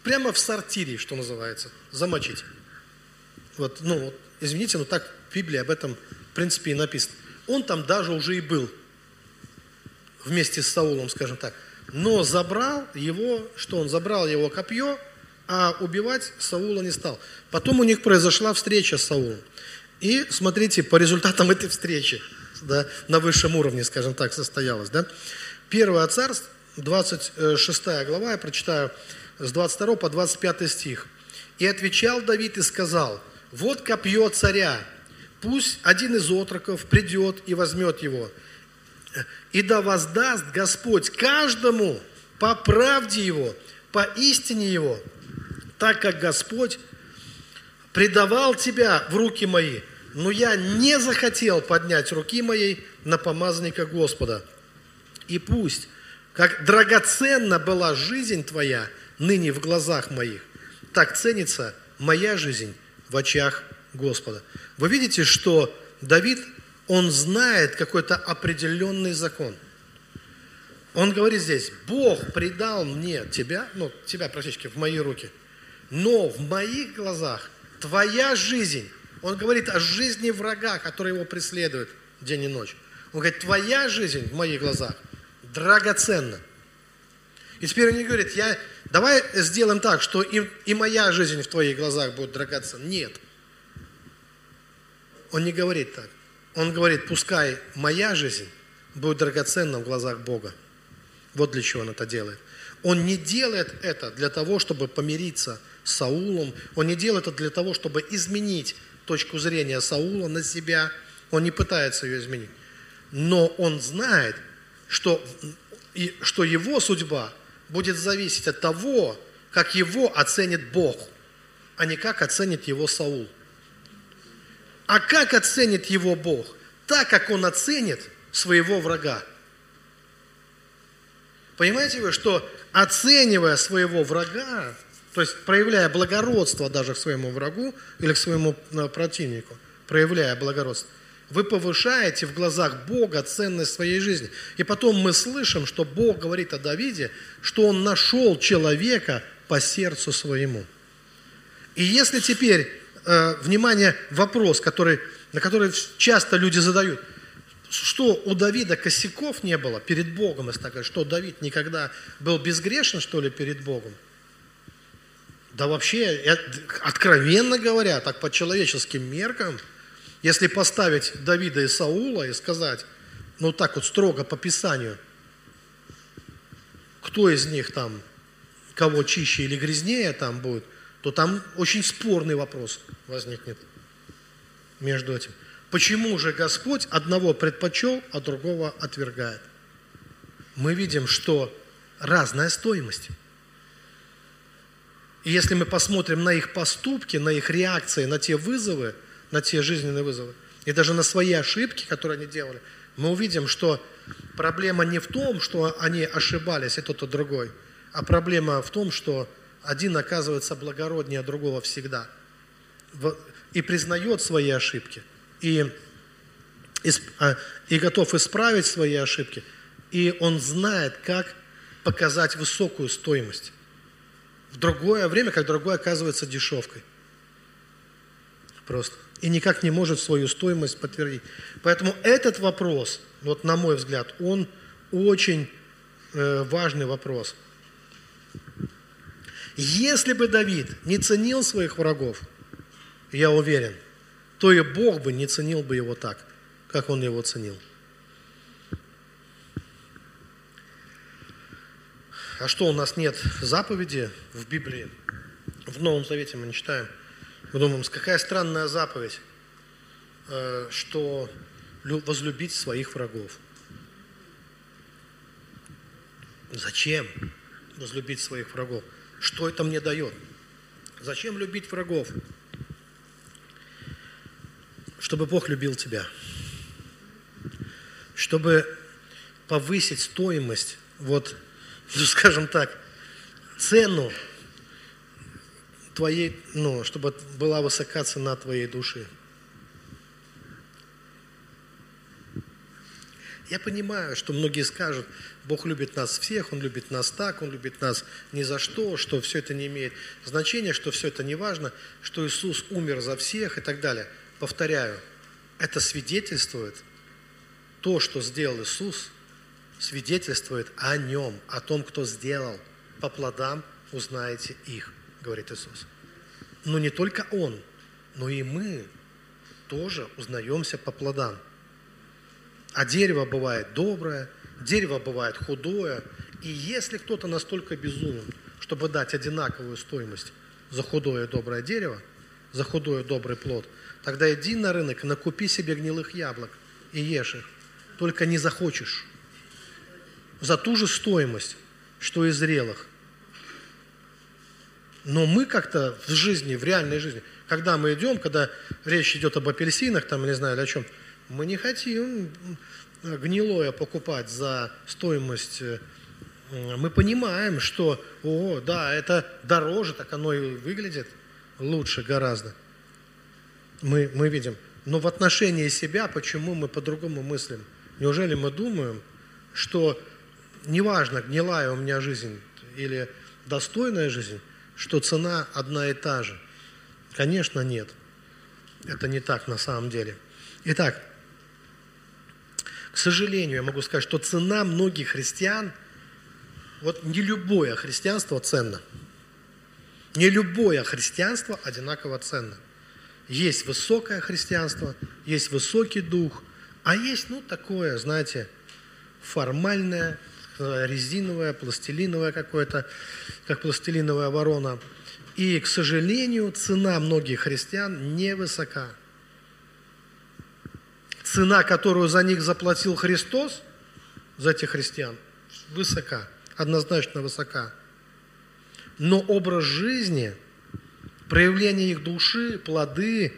прямо в сортире, что называется, замочить. Вот, ну, извините, но так в Библии об этом, в принципе, и написано. Он там даже уже и был вместе с Саулом, скажем так. Но забрал его, что он забрал его копье, а убивать Саула не стал. Потом у них произошла встреча с Саулом. И смотрите, по результатам этой встречи, да, на высшем уровне, скажем так, состоялась. Да? Первое царство, 26 глава, я прочитаю с 22 по 25 стих. «И отвечал Давид и сказал, вот копье царя, пусть один из отроков придет и возьмет его, и да воздаст Господь каждому по правде его, по истине его, так как Господь предавал тебя в руки мои, но я не захотел поднять руки моей на помазанника Господа. И пусть, как драгоценна была жизнь твоя ныне в глазах моих, так ценится моя жизнь в очах Господа. Вы видите, что Давид он знает какой-то определенный закон. Он говорит здесь, Бог предал мне тебя, ну, тебя практически в мои руки, но в моих глазах твоя жизнь, он говорит о жизни врага, который его преследует день и ночь. Он говорит, твоя жизнь в моих глазах драгоценна. И теперь он не говорит, я, давай сделаем так, что и, и моя жизнь в твоих глазах будет драгоценна. Нет. Он не говорит так. Он говорит, пускай моя жизнь будет драгоценна в глазах Бога. Вот для чего он это делает. Он не делает это для того, чтобы помириться с Саулом. Он не делает это для того, чтобы изменить точку зрения Саула на себя. Он не пытается ее изменить. Но он знает, что, и, что его судьба будет зависеть от того, как его оценит Бог, а не как оценит его Саул. А как оценит его Бог? Так, как он оценит своего врага. Понимаете вы, что оценивая своего врага, то есть проявляя благородство даже к своему врагу или к своему э, противнику, проявляя благородство, вы повышаете в глазах Бога ценность своей жизни. И потом мы слышим, что Бог говорит о Давиде, что он нашел человека по сердцу своему. И если теперь э, внимание, вопрос, который, на который часто люди задают. Что у Давида косяков не было перед Богом, если так говорить, что Давид никогда был безгрешен, что ли, перед Богом? Да вообще, откровенно говоря, так по человеческим меркам, если поставить Давида и Саула и сказать, ну так вот строго по Писанию, кто из них там, кого чище или грязнее там будет, то там очень спорный вопрос возникнет между этим. Почему же Господь одного предпочел, а другого отвергает? Мы видим, что разная стоимость. И если мы посмотрим на их поступки, на их реакции, на те вызовы, на те жизненные вызовы, и даже на свои ошибки, которые они делали, мы увидим, что проблема не в том, что они ошибались, и тот, и другой, а проблема в том, что один оказывается благороднее другого всегда и признает свои ошибки, и, и, а, и готов исправить свои ошибки, и он знает, как показать высокую стоимость. В другое время, как другой оказывается дешевкой. Просто. И никак не может свою стоимость подтвердить. Поэтому этот вопрос, вот на мой взгляд, он очень э, важный вопрос. Если бы Давид не ценил своих врагов, я уверен, то и Бог бы не ценил бы его так, как он его ценил. А что, у нас нет заповеди в Библии? В Новом Завете мы не читаем. Мы думаем, какая странная заповедь, э, что возлюбить своих врагов. Зачем возлюбить своих врагов? Что это мне дает? Зачем любить врагов? Чтобы Бог любил тебя. Чтобы повысить стоимость, вот, ну скажем так, цену твоей, ну, чтобы была высока цена твоей души. Я понимаю, что многие скажут, Бог любит нас всех, Он любит нас так, Он любит нас ни за что, что все это не имеет значения, что все это не важно, что Иисус умер за всех и так далее. Повторяю, это свидетельствует то, что сделал Иисус – свидетельствует о Нем, о том, кто сделал. По плодам узнаете их, говорит Иисус. Но не только Он, но и мы тоже узнаемся по плодам. А дерево бывает доброе, дерево бывает худое. И если кто-то настолько безумен, чтобы дать одинаковую стоимость за худое доброе дерево, за худое добрый плод, тогда иди на рынок, накупи себе гнилых яблок и ешь их. Только не захочешь. За ту же стоимость, что и зрелых. Но мы как-то в жизни, в реальной жизни, когда мы идем, когда речь идет об апельсинах, там, не знаю, или о чем, мы не хотим гнилое покупать за стоимость. Э, мы понимаем, что, о, да, это дороже, так оно и выглядит лучше гораздо. Мы, мы видим. Но в отношении себя, почему мы по-другому мыслим? Неужели мы думаем, что неважно, гнилая у меня жизнь или достойная жизнь, что цена одна и та же? Конечно, нет. Это не так на самом деле. Итак, к сожалению, я могу сказать, что цена многих христиан, вот не любое христианство ценно. Не любое христианство одинаково ценно. Есть высокое христианство, есть высокий дух, а есть, ну, такое, знаете, формальное, резиновое, пластилиновое какое-то, как пластилиновая ворона. И, к сожалению, цена многих христиан невысока – цена, которую за них заплатил Христос, за этих христиан, высока, однозначно высока. Но образ жизни, проявление их души, плоды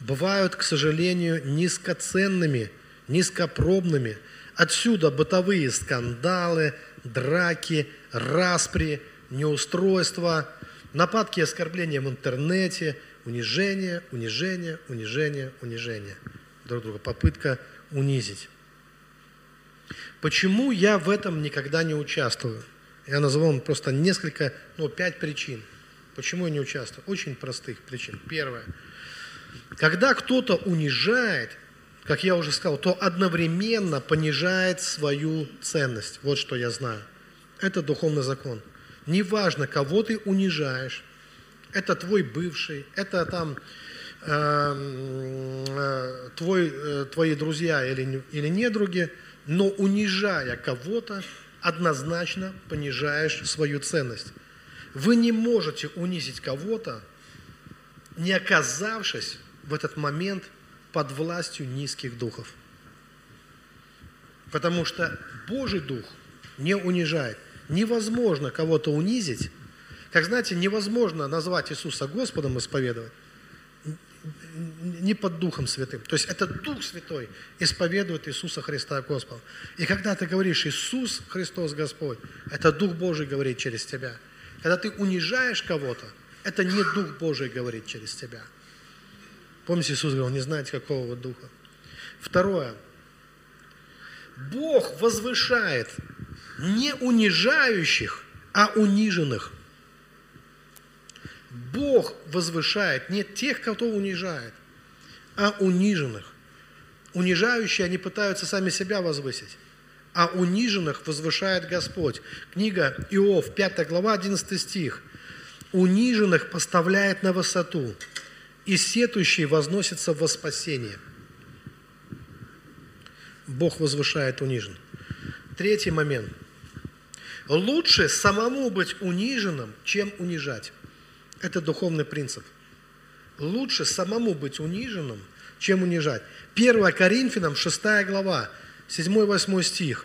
бывают, к сожалению, низкоценными, низкопробными. Отсюда бытовые скандалы, драки, распри, неустройства, нападки и оскорбления в интернете, унижение, унижение, унижение, унижение – друг друга, попытка унизить. Почему я в этом никогда не участвую? Я назвал вам просто несколько, ну, пять причин. Почему я не участвую? Очень простых причин. Первое. Когда кто-то унижает, как я уже сказал, то одновременно понижает свою ценность. Вот что я знаю. Это духовный закон. Неважно, кого ты унижаешь, это твой бывший, это там Эм, э, твой, э, твои друзья или, или недруги, но унижая кого-то, однозначно понижаешь свою ценность. Вы не можете унизить кого-то, не оказавшись в этот момент под властью низких духов. Потому что Божий Дух не унижает. Невозможно кого-то унизить. Как знаете, невозможно назвать Иисуса Господом исповедовать, не под Духом Святым. То есть это Дух Святой исповедует Иисуса Христа Господа. И когда ты говоришь «Иисус Христос Господь», это Дух Божий говорит через тебя. Когда ты унижаешь кого-то, это не Дух Божий говорит через тебя. Помните, Иисус говорил, не знаете, какого вы Духа. Второе. Бог возвышает не унижающих, а униженных. Бог возвышает не тех, кто унижает, а униженных. Унижающие, они пытаются сами себя возвысить, а униженных возвышает Господь. Книга Иов, 5 глава, 11 стих. Униженных поставляет на высоту, и сетующие возносятся во спасение. Бог возвышает унижен. Третий момент. Лучше самому быть униженным, чем унижать. Это духовный принцип. Лучше самому быть униженным, чем унижать. 1 Коринфянам 6 глава, 7-8 стих.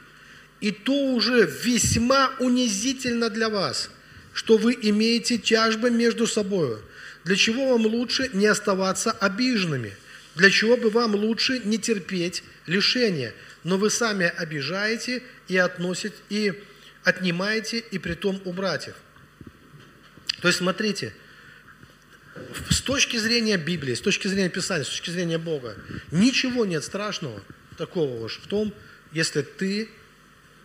«И то уже весьма унизительно для вас, что вы имеете тяжбы между собой. Для чего вам лучше не оставаться обиженными? Для чего бы вам лучше не терпеть лишения? Но вы сами обижаете и относите, и отнимаете, и притом у братьев». То есть, смотрите – с точки зрения Библии, с точки зрения Писания, с точки зрения Бога, ничего нет страшного такого уж в том, если ты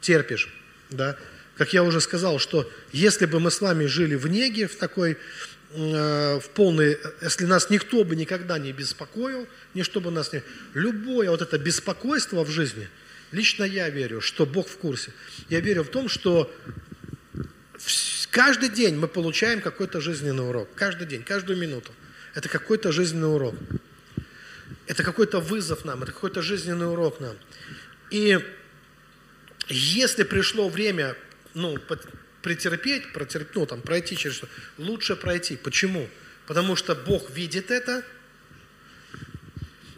терпишь, да. Как я уже сказал, что если бы мы с вами жили в неге, в такой, в полной, если нас никто бы никогда не беспокоил, ничто бы нас не... Любое вот это беспокойство в жизни, лично я верю, что Бог в курсе. Я верю в том, что каждый день мы получаем какой-то жизненный урок. Каждый день, каждую минуту. Это какой-то жизненный урок. Это какой-то вызов нам, это какой-то жизненный урок нам. И если пришло время ну, претерпеть, претерпеть, ну, там, пройти через что, лучше пройти. Почему? Потому что Бог видит это,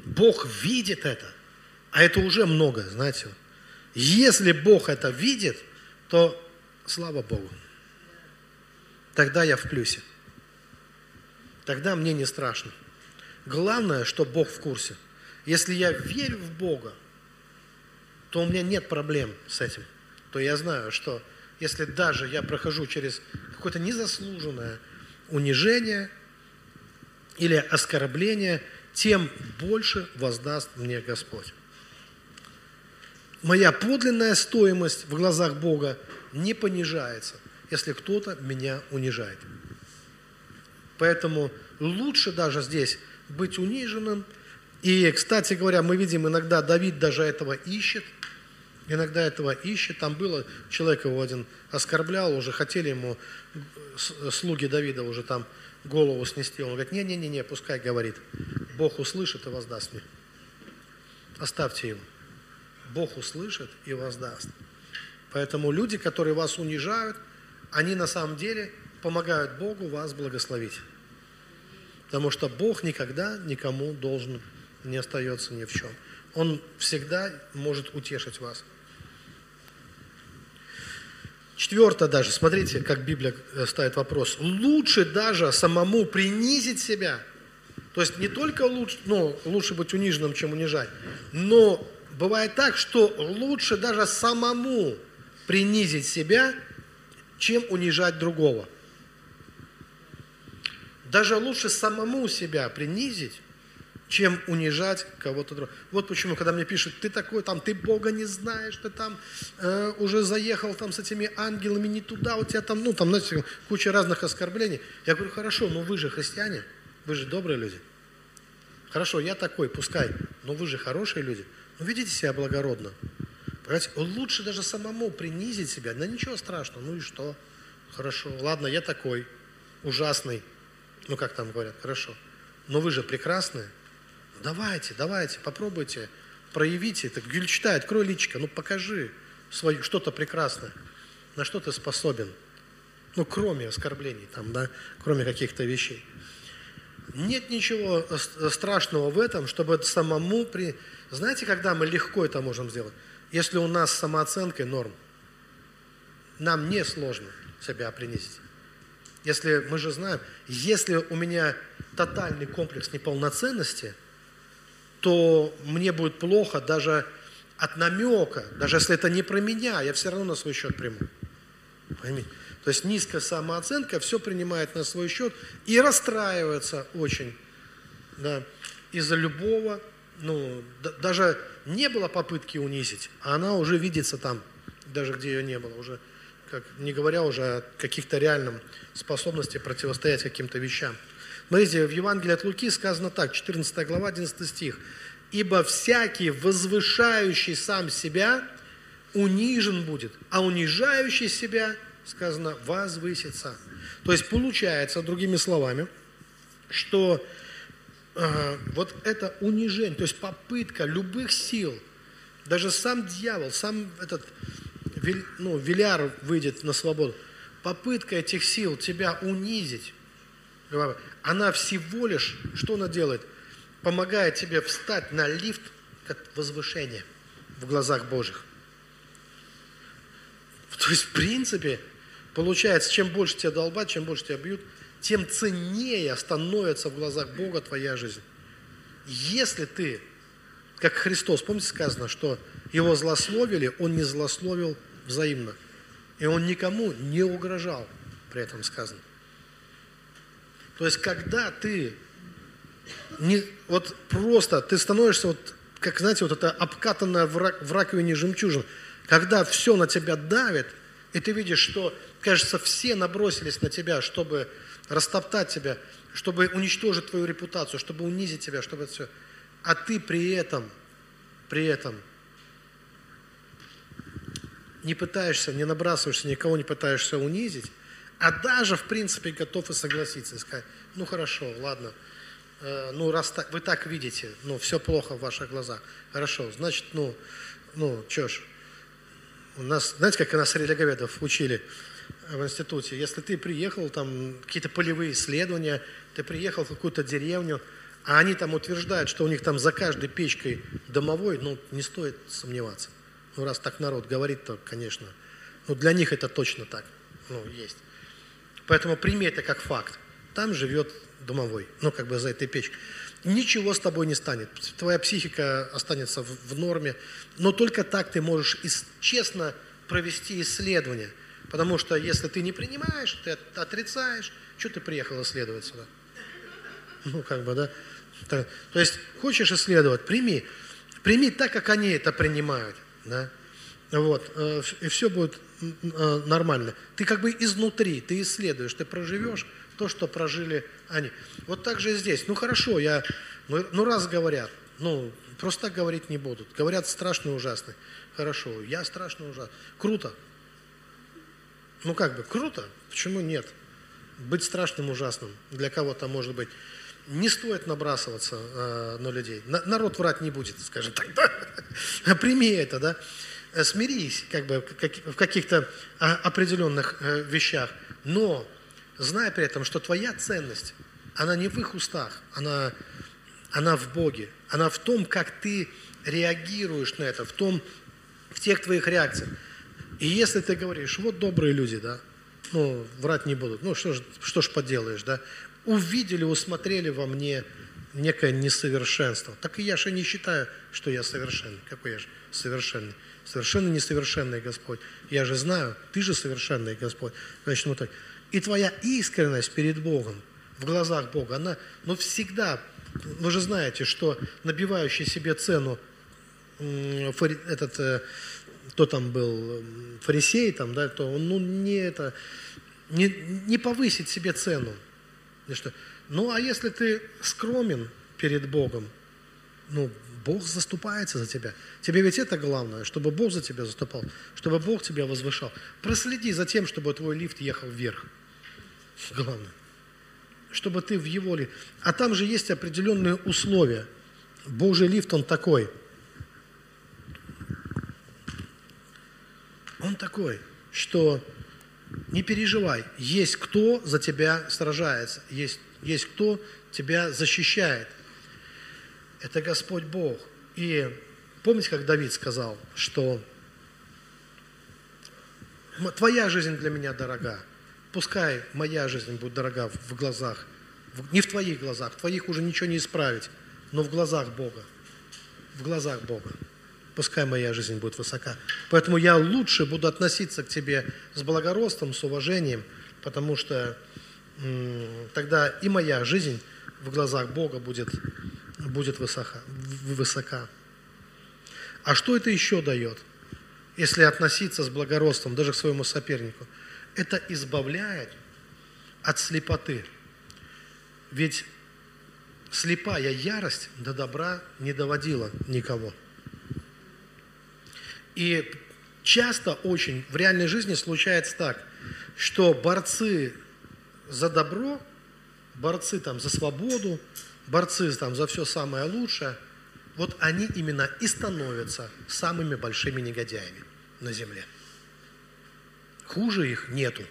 Бог видит это, а это уже много, знаете. Если Бог это видит, то слава Богу. Тогда я в плюсе. Тогда мне не страшно. Главное, что Бог в курсе. Если я верю в Бога, то у меня нет проблем с этим. То я знаю, что если даже я прохожу через какое-то незаслуженное унижение или оскорбление, тем больше воздаст мне Господь. Моя подлинная стоимость в глазах Бога не понижается, если кто-то меня унижает. Поэтому лучше даже здесь быть униженным. И, кстати говоря, мы видим иногда Давид даже этого ищет – иногда этого ищет. Там было, человек его один оскорблял, уже хотели ему слуги Давида уже там голову снести. Он говорит, не-не-не, пускай говорит. Бог услышит и воздаст мне. Оставьте его. Бог услышит и воздаст. Поэтому люди, которые вас унижают, они на самом деле помогают Богу вас благословить. Потому что Бог никогда никому должен не остается ни в чем. Он всегда может утешить вас. Четвертое даже, смотрите, как Библия э, ставит вопрос. Лучше даже самому принизить себя. То есть не только лучше, ну, лучше быть униженным, чем унижать, но бывает так, что лучше даже самому принизить себя, чем унижать другого. Даже лучше самому себя принизить, чем унижать кого-то другого. Вот почему, когда мне пишут, ты такой, там, ты Бога не знаешь, ты там э, уже заехал там с этими ангелами не туда, у тебя там, ну, там, знаете, куча разных оскорблений. Я говорю, хорошо, но вы же христиане, вы же добрые люди. Хорошо, я такой, пускай, но вы же хорошие люди. Ну, ведите себя благородно. Понимаете, лучше даже самому принизить себя, да ничего страшного, ну и что? Хорошо, ладно, я такой, ужасный, ну, как там говорят, хорошо. Но вы же прекрасные, Давайте, давайте, попробуйте, проявите это. Гюльчатай, открой личико, ну покажи свое, что-то прекрасное, на что ты способен. Ну, кроме оскорблений, там, да, кроме каких-то вещей. Нет ничего страшного в этом, чтобы самому при... Знаете, когда мы легко это можем сделать? Если у нас самооценкой норм, нам не сложно себя принизить. Если мы же знаем, если у меня тотальный комплекс неполноценности – то мне будет плохо даже от намека, даже если это не про меня, я все равно на свой счет приму. Поймите? То есть низкая самооценка все принимает на свой счет и расстраивается очень да, из-за любого, ну, да, даже не было попытки унизить, а она уже видится там, даже где ее не было, уже, как, не говоря уже о каких-то реальном способности противостоять каким-то вещам. Смотрите, в Евангелии от Луки сказано так, 14 глава, 11 стих. «Ибо всякий, возвышающий сам себя, унижен будет, а унижающий себя, сказано, возвысится». То есть получается, другими словами, что э, вот это унижение, то есть попытка любых сил, даже сам дьявол, сам этот ну, Виляр выйдет на свободу, попытка этих сил тебя унизить, она всего лишь, что она делает? Помогает тебе встать на лифт, как возвышение в глазах Божьих. То есть, в принципе, получается, чем больше тебя долбать, чем больше тебя бьют, тем ценнее становится в глазах Бога твоя жизнь. Если ты, как Христос, помните сказано, что его злословили, он не злословил взаимно. И он никому не угрожал, при этом сказано. То есть, когда ты не, вот просто, ты становишься вот как, знаете, вот это обкатанная в, рак, в раковине жемчужин, когда все на тебя давит, и ты видишь, что, кажется, все набросились на тебя, чтобы растоптать тебя, чтобы уничтожить твою репутацию, чтобы унизить тебя, чтобы это все. А ты при этом, при этом не пытаешься, не набрасываешься, никого не пытаешься унизить, а даже, в принципе, готов и согласиться, и сказать, ну хорошо, ладно, э, ну раз так, вы так видите, ну все плохо в ваших глазах, хорошо, значит, ну, ну, что ж, у нас, знаете, как нас религоведов учили в институте, если ты приехал, там какие-то полевые исследования, ты приехал в какую-то деревню, а они там утверждают, что у них там за каждой печкой домовой, ну, не стоит сомневаться. Ну, раз так народ говорит, то, конечно, ну, для них это точно так, ну, есть. Поэтому прими это как факт. Там живет домовой, ну, как бы за этой печкой. Ничего с тобой не станет. Твоя психика останется в, в норме. Но только так ты можешь ис- честно провести исследование. Потому что если ты не принимаешь, ты отрицаешь, что ты приехал исследовать сюда? Ну, как бы, да. То, есть, хочешь исследовать, прими. Прими так, как они это принимают. Да? Вот, э, и все будет э, нормально. Ты как бы изнутри, ты исследуешь, ты проживешь то, что прожили они. Вот так же и здесь. Ну хорошо, я, ну, ну раз говорят, ну просто так говорить не будут. Говорят страшно и ужасно. Хорошо, я страшно ужасно. Круто. Ну как бы, круто. Почему нет? Быть страшным ужасным для кого-то может быть. Не стоит набрасываться э, на людей. На, народ врать не будет, скажем так. Да? Прими это, да. Э, смирись как бы, в каких-то а, определенных э, вещах, но зная при этом, что твоя ценность, она не в их устах, она, она в Боге, она в том, как ты реагируешь на это, в том, в тех твоих реакциях. И если ты говоришь, вот добрые люди, да, ну, врать не будут, ну, что ж, что ж поделаешь, да, увидели, усмотрели во мне некое несовершенство. Так и я же не считаю, что я совершенный. Какой я же совершенный? Совершенно несовершенный Господь. Я же знаю, ты же совершенный Господь. Значит, вот так. И твоя искренность перед Богом, в глазах Бога, она, ну, всегда, вы же знаете, что набивающий себе цену этот, э, кто там был, фарисей, там, да, то он, ну, не это, не, не повысит себе цену. Что, ну, а если ты скромен перед Богом, ну, Бог заступается за тебя. Тебе ведь это главное, чтобы Бог за тебя заступал, чтобы Бог тебя возвышал. Проследи за тем, чтобы твой лифт ехал вверх. Главное. Чтобы ты в его лифт. А там же есть определенные условия. Божий лифт, он такой. Он такой, что не переживай, есть кто за тебя сражается, есть, есть кто тебя защищает – это Господь Бог. И помните, как Давид сказал, что твоя жизнь для меня дорога. Пускай моя жизнь будет дорога в глазах, не в твоих глазах, в твоих уже ничего не исправить, но в глазах Бога. В глазах Бога. Пускай моя жизнь будет высока. Поэтому я лучше буду относиться к тебе с благородством, с уважением, потому что тогда и моя жизнь в глазах Бога будет будет высока. высока. А что это еще дает, если относиться с благородством даже к своему сопернику? Это избавляет от слепоты. Ведь слепая ярость до добра не доводила никого. И часто очень в реальной жизни случается так, что борцы за добро, борцы там за свободу, борцы там за все самое лучшее, вот они именно и становятся самыми большими негодяями на земле. Хуже их нету.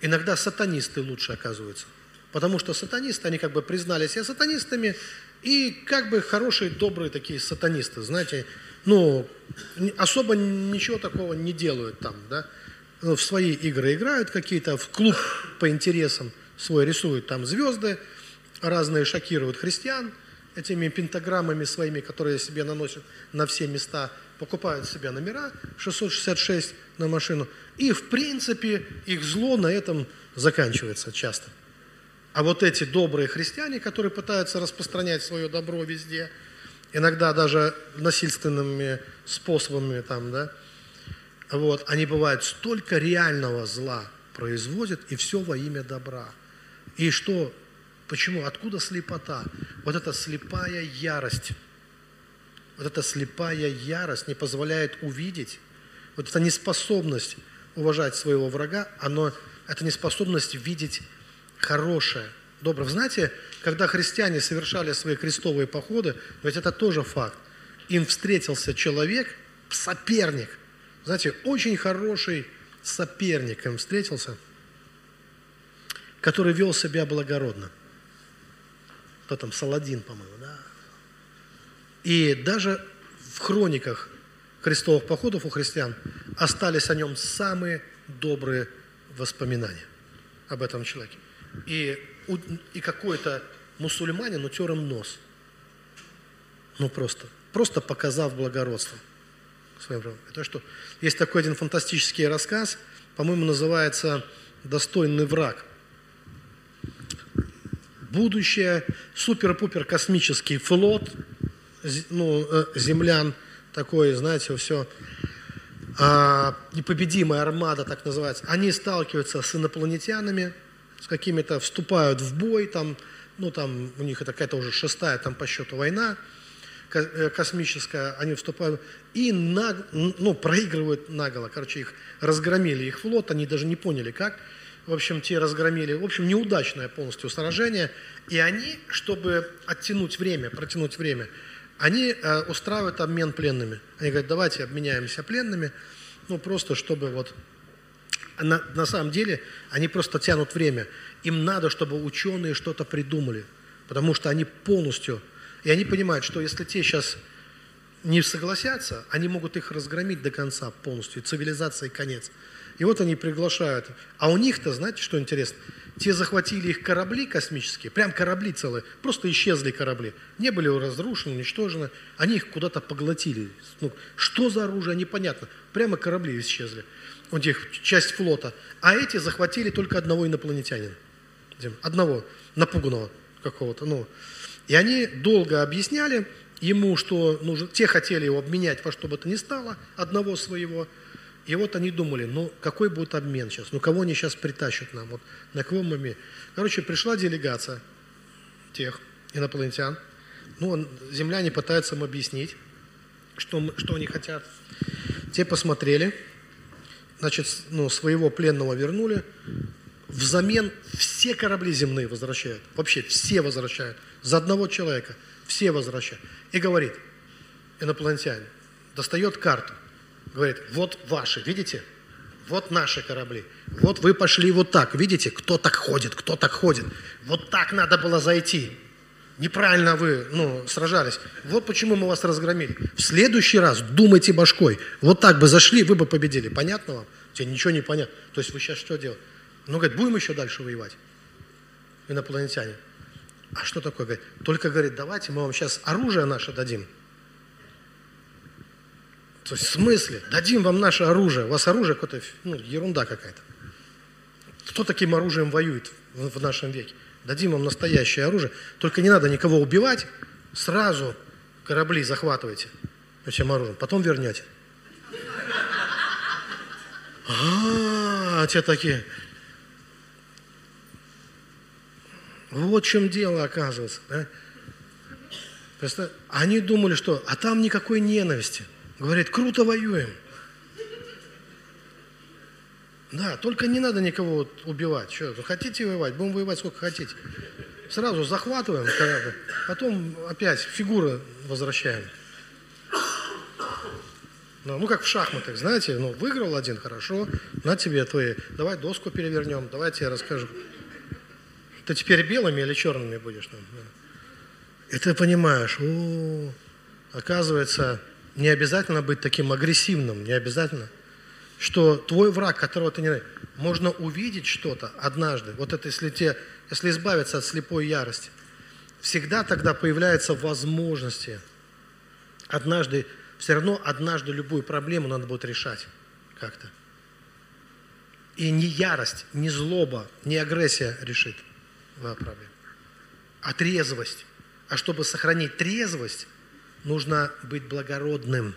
Иногда сатанисты лучше оказываются. Потому что сатанисты, они как бы признали себя сатанистами, и как бы хорошие, добрые такие сатанисты, знаете, ну, особо ничего такого не делают там, да, ну, в свои игры играют какие-то, в клуб по интересам свой рисуют там звезды, разные шокируют христиан этими пентаграммами своими, которые себе наносят на все места, покупают себе номера 666 на машину, и в принципе их зло на этом заканчивается часто. А вот эти добрые христиане, которые пытаются распространять свое добро везде, иногда даже насильственными способами там, да, вот, они бывают столько реального зла производят, и все во имя добра. И что, почему, откуда слепота? Вот эта слепая ярость, вот эта слепая ярость не позволяет увидеть, вот эта неспособность уважать своего врага, оно, это неспособность видеть хорошее, доброе. Знаете, когда христиане совершали свои крестовые походы, ведь это тоже факт, им встретился человек, соперник, знаете, очень хороший соперник им встретился, который вел себя благородно. Кто там, Саладин, по-моему, да? И даже в хрониках крестовых походов у христиан остались о нем самые добрые воспоминания об этом человеке. И, и какой-то мусульманин утер им нос. Ну просто, просто показав благородство своим. Это что? Есть такой один фантастический рассказ, по-моему, называется «Достойный враг». Будущее, супер-пупер космический флот, ну, э, землян, такой, знаете, все, а, непобедимая армада, так называется, они сталкиваются с инопланетянами, с какими-то, вступают в бой, там, ну, там, у них это какая-то уже шестая там по счету война, Э, космическая, они вступают и на, ну, проигрывают наголо. Короче, их разгромили, их флот, они даже не поняли как. В общем, те разгромили. В общем, неудачное полностью сражение. И они, чтобы оттянуть время, протянуть время, они э, устраивают обмен пленными. Они говорят, давайте обменяемся пленными, ну, просто чтобы вот... На, на самом деле, они просто тянут время. Им надо, чтобы ученые что-то придумали, потому что они полностью и они понимают, что если те сейчас не согласятся, они могут их разгромить до конца полностью, цивилизации конец. И вот они приглашают. А у них-то, знаете, что интересно? Те захватили их корабли космические, прям корабли целые, просто исчезли корабли. Не были разрушены, уничтожены, они их куда-то поглотили. Ну, что за оружие, непонятно. Прямо корабли исчезли. У них часть флота. А эти захватили только одного инопланетянина. Одного, напуганного какого-то, ну, и они долго объясняли ему, что нужно, те хотели его обменять во что бы то ни стало, одного своего. И вот они думали, ну какой будет обмен сейчас, ну кого они сейчас притащат нам, вот на кого мы... Короче, пришла делегация тех инопланетян, ну, земляне пытаются им объяснить, что, что они хотят. Те посмотрели, значит, ну, своего пленного вернули, взамен все корабли земные возвращают, вообще все возвращают. За одного человека, все возвращают. И говорит, инопланетянин, достает карту, говорит, вот ваши, видите? Вот наши корабли. Вот вы пошли вот так. Видите, кто так ходит, кто так ходит. Вот так надо было зайти. Неправильно вы ну, сражались. Вот почему мы вас разгромили. В следующий раз думайте башкой. Вот так бы зашли, вы бы победили. Понятно вам? Тебе ничего не понятно. То есть вы сейчас что делаете? Ну, говорит, будем еще дальше воевать. Инопланетяне. А что такое? Говорит, только, говорит, давайте мы вам сейчас оружие наше дадим. То есть в смысле? Дадим вам наше оружие. У вас оружие какое-то, ну, ерунда какая-то. Кто таким оружием воюет в, в нашем веке? Дадим вам настоящее оружие. Только не надо никого убивать. Сразу корабли захватывайте этим оружием. Потом вернете. А, те такие, Вот в чем дело, оказывается. Да? Просто они думали, что, а там никакой ненависти. Говорит, круто воюем. Да, только не надо никого убивать. Что, хотите воевать? Будем воевать сколько хотите. Сразу захватываем корабль, потом опять фигуры возвращаем. Ну, ну, как в шахматах, знаете, ну, выиграл один, хорошо, на тебе твои, давай доску перевернем, давай я тебе расскажу. Ты теперь белыми или черными будешь? Там? И ты понимаешь, о, оказывается, не обязательно быть таким агрессивным, не обязательно. Что твой враг, которого ты не можно увидеть что-то однажды. Вот это если, те, если избавиться от слепой ярости, всегда тогда появляются возможности. Однажды, все равно однажды любую проблему надо будет решать как-то. И не ярость, не злоба, не агрессия решит проблем. А трезвость. А чтобы сохранить трезвость, нужно быть благородным.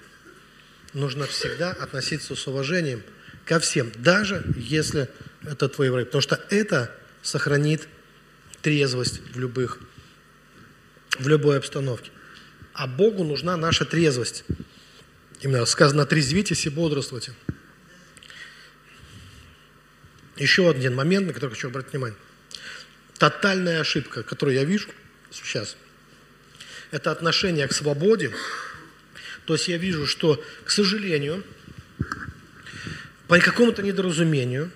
Нужно всегда относиться с уважением ко всем, даже если это твой враг. Потому что это сохранит трезвость в любых, в любой обстановке. А Богу нужна наша трезвость. Именно сказано, трезвитесь и бодрствуйте. Еще один момент, на который хочу обратить внимание. Тотальная ошибка, которую я вижу сейчас, это отношение к свободе. То есть я вижу, что, к сожалению, по какому-то недоразумению,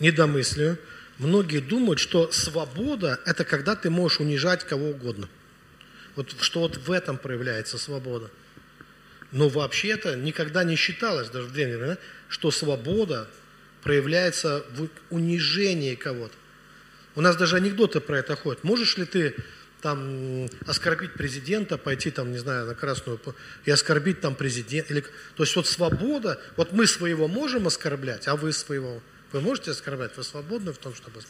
недомыслию, многие думают, что свобода – это когда ты можешь унижать кого угодно. Вот что вот в этом проявляется свобода. Но вообще-то никогда не считалось, даже в древние времена, что свобода проявляется в унижении кого-то. У нас даже анекдоты про это ходят. Можешь ли ты там оскорбить президента, пойти там, не знаю, на красную и оскорбить там президента? Или... То есть вот свобода, вот мы своего можем оскорблять, а вы своего. Вы можете оскорблять? Вы свободны в том, чтобы...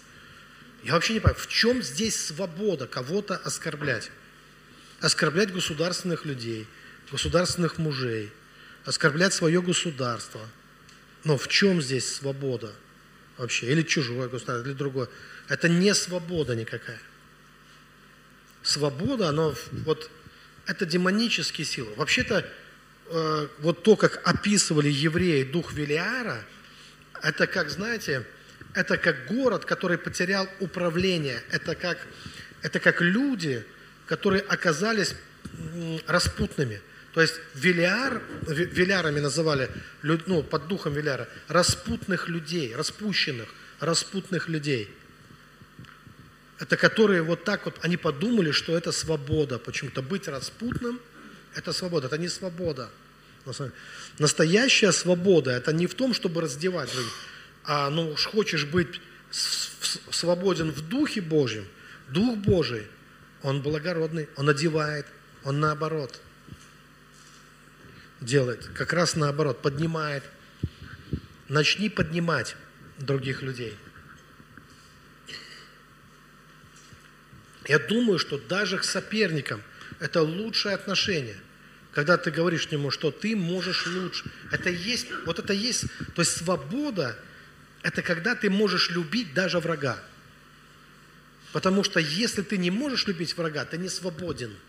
Я вообще не понимаю, в чем здесь свобода кого-то оскорблять? Оскорблять государственных людей, государственных мужей, оскорблять свое государство – но в чем здесь свобода вообще? Или чужое государство, или другое. Это не свобода никакая. Свобода, оно вот это демонические силы. Вообще-то э, вот то, как описывали евреи дух Велиара, это как, знаете, это как город, который потерял управление. Это как, это как люди, которые оказались распутными. То есть Велиар, Велярами называли, ну, под духом Веляра, распутных людей, распущенных, распутных людей. Это которые вот так вот, они подумали, что это свобода. Почему-то быть распутным – это свобода, это не свобода. Настоящая свобода – это не в том, чтобы раздевать других, а ну уж хочешь быть свободен в Духе Божьем, Дух Божий, Он благородный, Он одевает, Он наоборот – делает. Как раз наоборот, поднимает. Начни поднимать других людей. Я думаю, что даже к соперникам это лучшее отношение. Когда ты говоришь ему, что ты можешь лучше. Это есть, вот это есть, то есть свобода, это когда ты можешь любить даже врага. Потому что если ты не можешь любить врага, ты не свободен –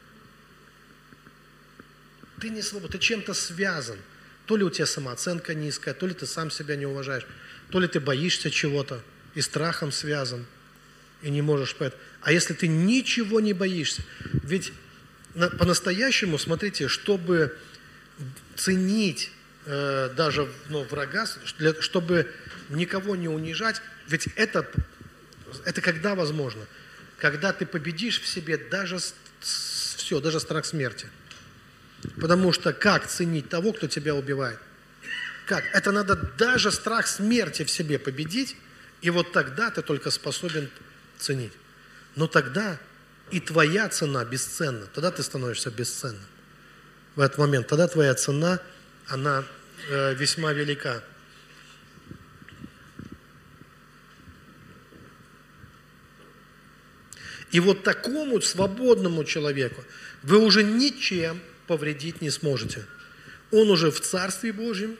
ты не свободен, ты чем-то связан. То ли у тебя самооценка низкая, то ли ты сам себя не уважаешь, то ли ты боишься чего-то и страхом связан, и не можешь поэтому. А если ты ничего не боишься, ведь по-настоящему, смотрите, чтобы ценить э, даже ну, врага, для, чтобы никого не унижать, ведь это, это когда возможно? Когда ты победишь в себе даже все, даже страх смерти. Потому что как ценить того, кто тебя убивает? Как? Это надо даже страх смерти в себе победить, и вот тогда ты только способен ценить. Но тогда и твоя цена бесценна. Тогда ты становишься бесценным. В этот момент. Тогда твоя цена, она э, весьма велика. И вот такому свободному человеку вы уже ничем повредить не сможете. Он уже в Царстве Божьем,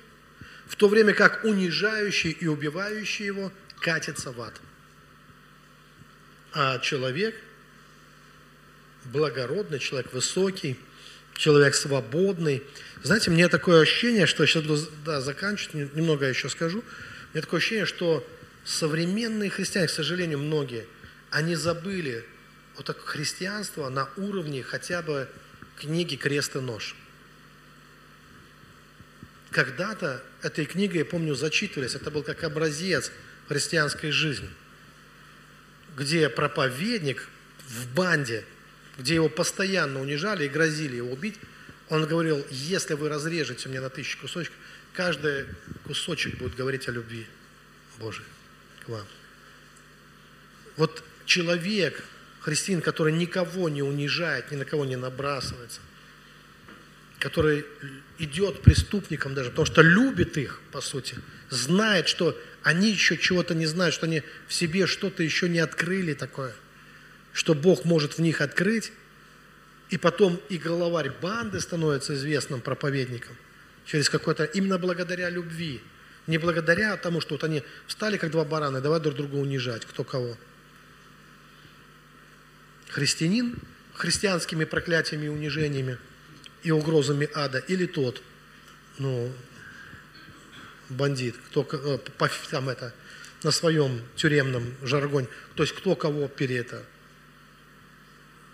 в то время как унижающий и убивающий его катится в ад. А человек, благородный, человек высокий, человек свободный. Знаете, мне такое ощущение, что сейчас буду да, заканчивать, немного еще скажу. Мне такое ощущение, что современные христиане, к сожалению, многие, они забыли вот так христианство на уровне хотя бы книги «Крест и нож». Когда-то этой книгой, я помню, зачитывались, это был как образец христианской жизни, где проповедник в банде, где его постоянно унижали и грозили его убить, он говорил, если вы разрежете мне на тысячу кусочков, каждый кусочек будет говорить о любви Божией к вам. Вот человек, христианин, который никого не унижает, ни на кого не набрасывается, который идет преступникам даже, потому что любит их, по сути, знает, что они еще чего-то не знают, что они в себе что-то еще не открыли такое, что Бог может в них открыть, И потом и главарь банды становится известным проповедником через какой-то, именно благодаря любви. Не благодаря тому, что вот они встали как два барана, давай друг друга унижать, кто кого. Христианин христианскими проклятиями и унижениями и угрозами ада, или тот, ну, бандит, кто э, там это, на своем тюремном жаргоне, то есть кто кого перед это.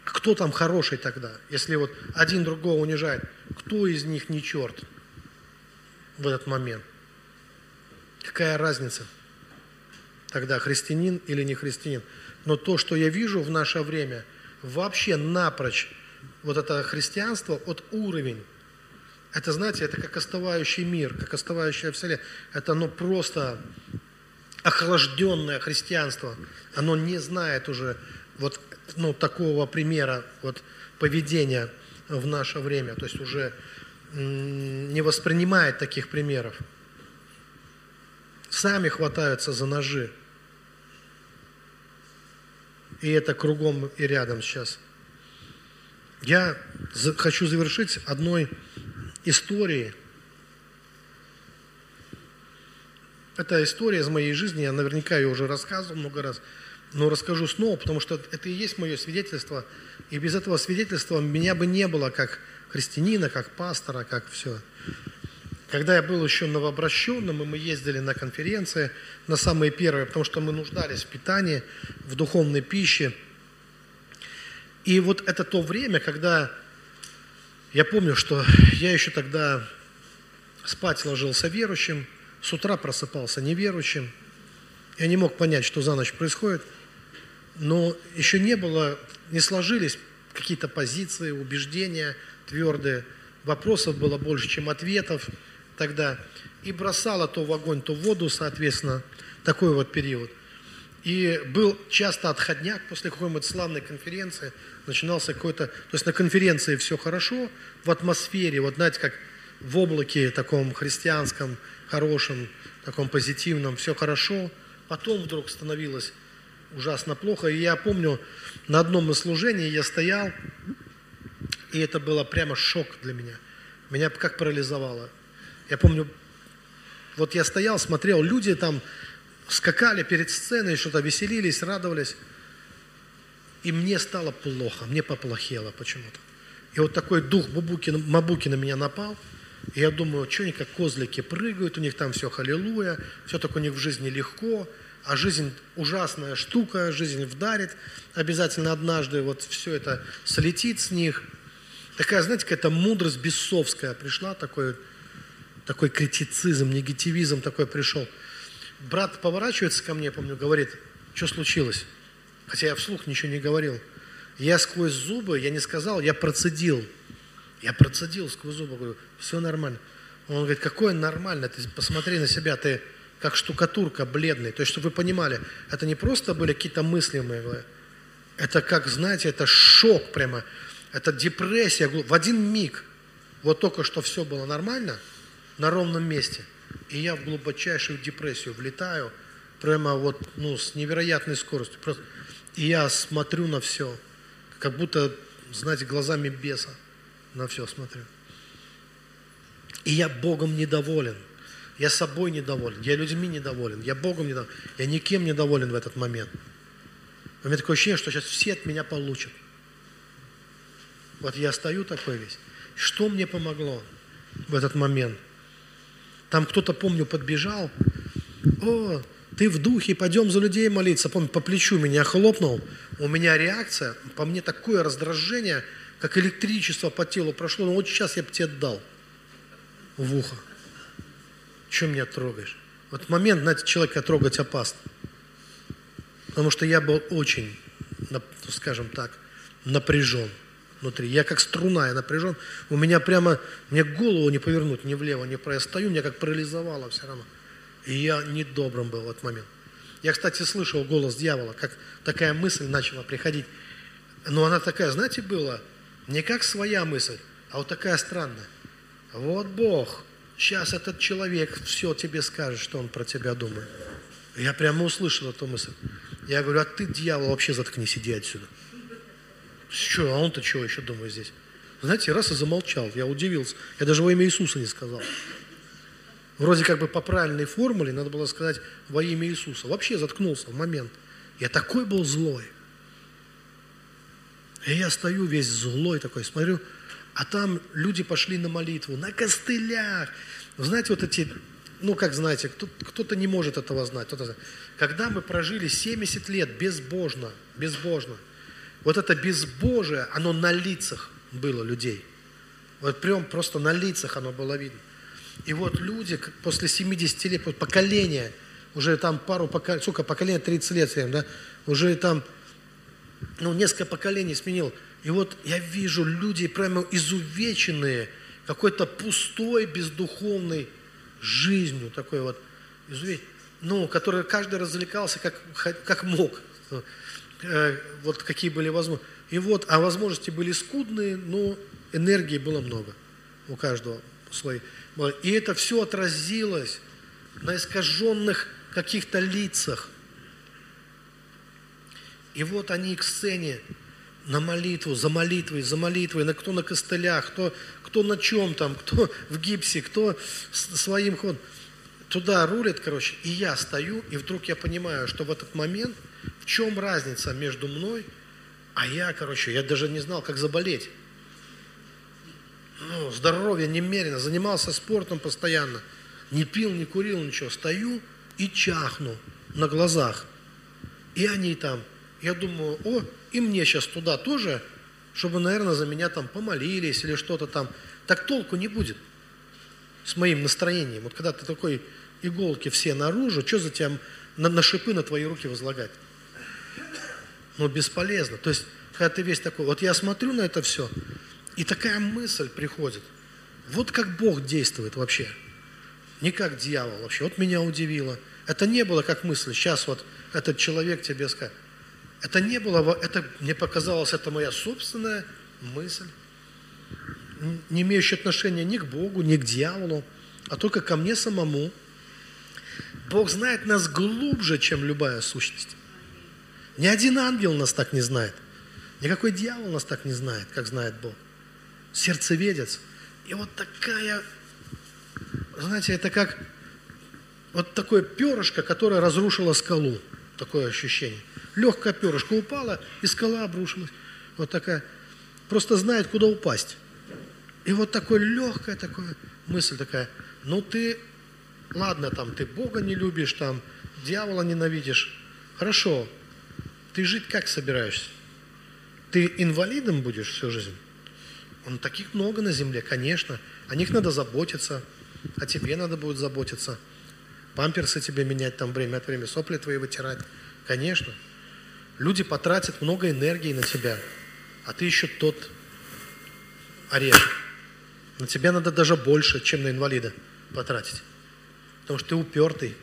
Кто там хороший тогда? Если вот один другого унижает, кто из них не черт в этот момент? Какая разница? Тогда христианин или не христианин? Но то, что я вижу в наше время, вообще напрочь вот это христианство от уровень. Это, знаете, это как остывающий мир, как остывающая вселенная. Это оно просто охлажденное христианство. Оно не знает уже вот ну, такого примера вот, поведения в наше время. То есть уже не воспринимает таких примеров. Сами хватаются за ножи. И это кругом и рядом сейчас. Я хочу завершить одной историей. Это история из моей жизни, я наверняка ее уже рассказывал много раз, но расскажу снова, потому что это и есть мое свидетельство, и без этого свидетельства меня бы не было как христианина, как пастора, как все. Когда я был еще новообращенным, и мы ездили на конференции, на самые первые, потому что мы нуждались в питании, в духовной пище. И вот это то время, когда я помню, что я еще тогда спать ложился верующим, с утра просыпался неверующим. Я не мог понять, что за ночь происходит, но еще не было, не сложились какие-то позиции, убеждения твердые. Вопросов было больше, чем ответов тогда, и бросала то в огонь, то в воду, соответственно, такой вот период. И был часто отходняк после какой-нибудь славной конференции, начинался какой-то, то есть на конференции все хорошо, в атмосфере, вот знаете, как в облаке таком христианском, хорошем, таком позитивном, все хорошо, потом вдруг становилось ужасно плохо. И я помню, на одном из служений я стоял, и это было прямо шок для меня. Меня как парализовало. Я помню, вот я стоял, смотрел, люди там скакали перед сценой, что-то веселились, радовались. И мне стало плохо, мне поплохело почему-то. И вот такой дух Мабуки, Мабуки на меня напал. И я думаю, что они как козлики прыгают, у них там все халилуя, все так у них в жизни легко, а жизнь ужасная штука, жизнь вдарит обязательно однажды, вот все это слетит с них. Такая, знаете, какая-то мудрость бесовская пришла, такой такой критицизм, негативизм такой пришел. Брат поворачивается ко мне, помню, говорит, что случилось? Хотя я вслух ничего не говорил. Я сквозь зубы, я не сказал, я процедил. Я процедил сквозь зубы, говорю, все нормально. Он говорит, какое нормально, ты посмотри на себя, ты как штукатурка бледный. То есть, чтобы вы понимали, это не просто были какие-то мысли мои, это как, знаете, это шок прямо, это депрессия в один миг. Вот только что все было нормально – на ровном месте. И я в глубочайшую депрессию влетаю, прямо вот, ну, с невероятной скоростью. Просто, и я смотрю на все, как будто, знаете, глазами беса на все смотрю. И я Богом недоволен. Я собой недоволен, я людьми недоволен, я Богом недоволен, я никем недоволен в этот момент. У меня такое ощущение, что сейчас все от меня получат. Вот я стою такой весь. Что мне помогло в этот момент? Там кто-то, помню, подбежал. О, ты в духе, пойдем за людей молиться. Помню, по плечу меня хлопнул. У меня реакция, по мне такое раздражение, как электричество по телу прошло. Ну вот сейчас я бы тебе дал в ухо. Чем меня трогаешь? Вот момент, знаете, человека трогать опасно. Потому что я был очень, скажем так, напряжен внутри. Я как струна, я напряжен. У меня прямо, мне голову не повернуть ни влево, ни вправо. Я стою, меня как парализовало все равно. И я недобрым был в этот момент. Я, кстати, слышал голос дьявола, как такая мысль начала приходить. Но она такая, знаете, была не как своя мысль, а вот такая странная. Вот Бог, сейчас этот человек все тебе скажет, что он про тебя думает. Я прямо услышал эту мысль. Я говорю, а ты, дьявол, вообще заткнись, иди отсюда. Что, а он-то чего еще думает здесь? Знаете, раз и замолчал, я удивился. Я даже во имя Иисуса не сказал. Вроде как бы по правильной формуле надо было сказать во имя Иисуса. Вообще заткнулся в момент. Я такой был злой. И я стою весь злой такой, смотрю, а там люди пошли на молитву, на костылях. Знаете, вот эти, ну, как знаете, кто-то не может этого знать. Когда мы прожили 70 лет безбожно, безбожно, вот это безбожие, оно на лицах было людей. Вот прям просто на лицах оно было видно. И вот люди после 70 лет, вот поколения, уже там пару поколений, сколько поколения, 30 лет, да, уже там, ну, несколько поколений сменил. И вот я вижу люди прямо изувеченные, какой-то пустой, бездуховной жизнью, такой вот, изувеченный, ну, который каждый развлекался как, как мог, э, вот какие были возможности. И вот, а возможности были скудные, но энергии было много у каждого своей. И это все отразилось на искаженных каких-то лицах. И вот они к сцене на молитву, за молитвой, за молитвой, на кто на костылях, кто, кто на чем там, кто в гипсе, кто своим ходом. Туда рулят, короче, и я стою, и вдруг я понимаю, что в этот момент, в чем разница между мной, а я, короче, я даже не знал, как заболеть ну, здоровье немерено, занимался спортом постоянно, не пил, не курил, ничего. Стою и чахну на глазах. И они там. Я думаю, о, и мне сейчас туда тоже, чтобы, наверное, за меня там помолились или что-то там. Так толку не будет с моим настроением. Вот когда ты такой иголки все наружу, что за тебя на, на шипы на твои руки возлагать? Ну, бесполезно. То есть, когда ты весь такой, вот я смотрю на это все, и такая мысль приходит. Вот как Бог действует вообще. Не как дьявол вообще. Вот меня удивило. Это не было как мысль. Сейчас вот этот человек тебе скажет. Это не было, это мне показалось, это моя собственная мысль, не имеющая отношения ни к Богу, ни к дьяволу, а только ко мне самому. Бог знает нас глубже, чем любая сущность. Ни один ангел нас так не знает. Никакой дьявол нас так не знает, как знает Бог сердцеведец. И вот такая, знаете, это как вот такое перышко, которое разрушило скалу. Такое ощущение. Легкое перышко упало, и скала обрушилась. Вот такая. Просто знает, куда упасть. И вот такое легкая такая мысль такая. Ну ты, ладно, там ты Бога не любишь, там дьявола ненавидишь. Хорошо. Ты жить как собираешься? Ты инвалидом будешь всю жизнь? Он таких много на земле, конечно. О них надо заботиться, о тебе надо будет заботиться. Памперсы тебе менять там время от времени, сопли твои вытирать. Конечно. Люди потратят много энергии на тебя, а ты еще тот орешек. На тебя надо даже больше, чем на инвалида потратить. Потому что ты упертый,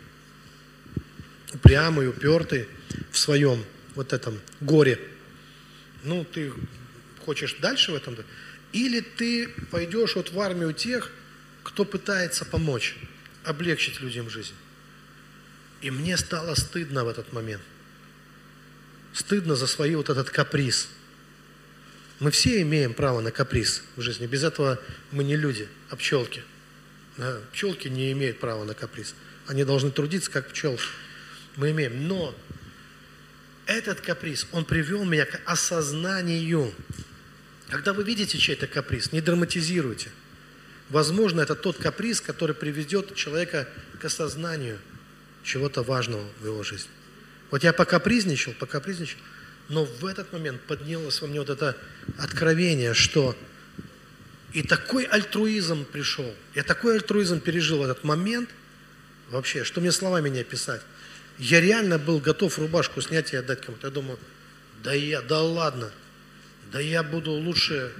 упрямый, упертый в своем вот этом горе. Ну, ты хочешь дальше в этом? Или ты пойдешь вот в армию тех, кто пытается помочь, облегчить людям жизнь. И мне стало стыдно в этот момент. Стыдно за свой вот этот каприз. Мы все имеем право на каприз в жизни. Без этого мы не люди, а пчелки. Пчелки не имеют права на каприз. Они должны трудиться, как пчелки. Мы имеем. Но этот каприз, он привел меня к осознанию когда вы видите чей-то каприз, не драматизируйте. Возможно, это тот каприз, который приведет человека к осознанию чего-то важного в его жизни. Вот я покапризничал, покапризничал, но в этот момент поднялось во мне вот это откровение, что и такой альтруизм пришел, я такой альтруизм пережил в этот момент, вообще, что мне словами не описать. Я реально был готов рубашку снять и отдать кому-то. Я думаю, да я, да ладно, да я буду лучше.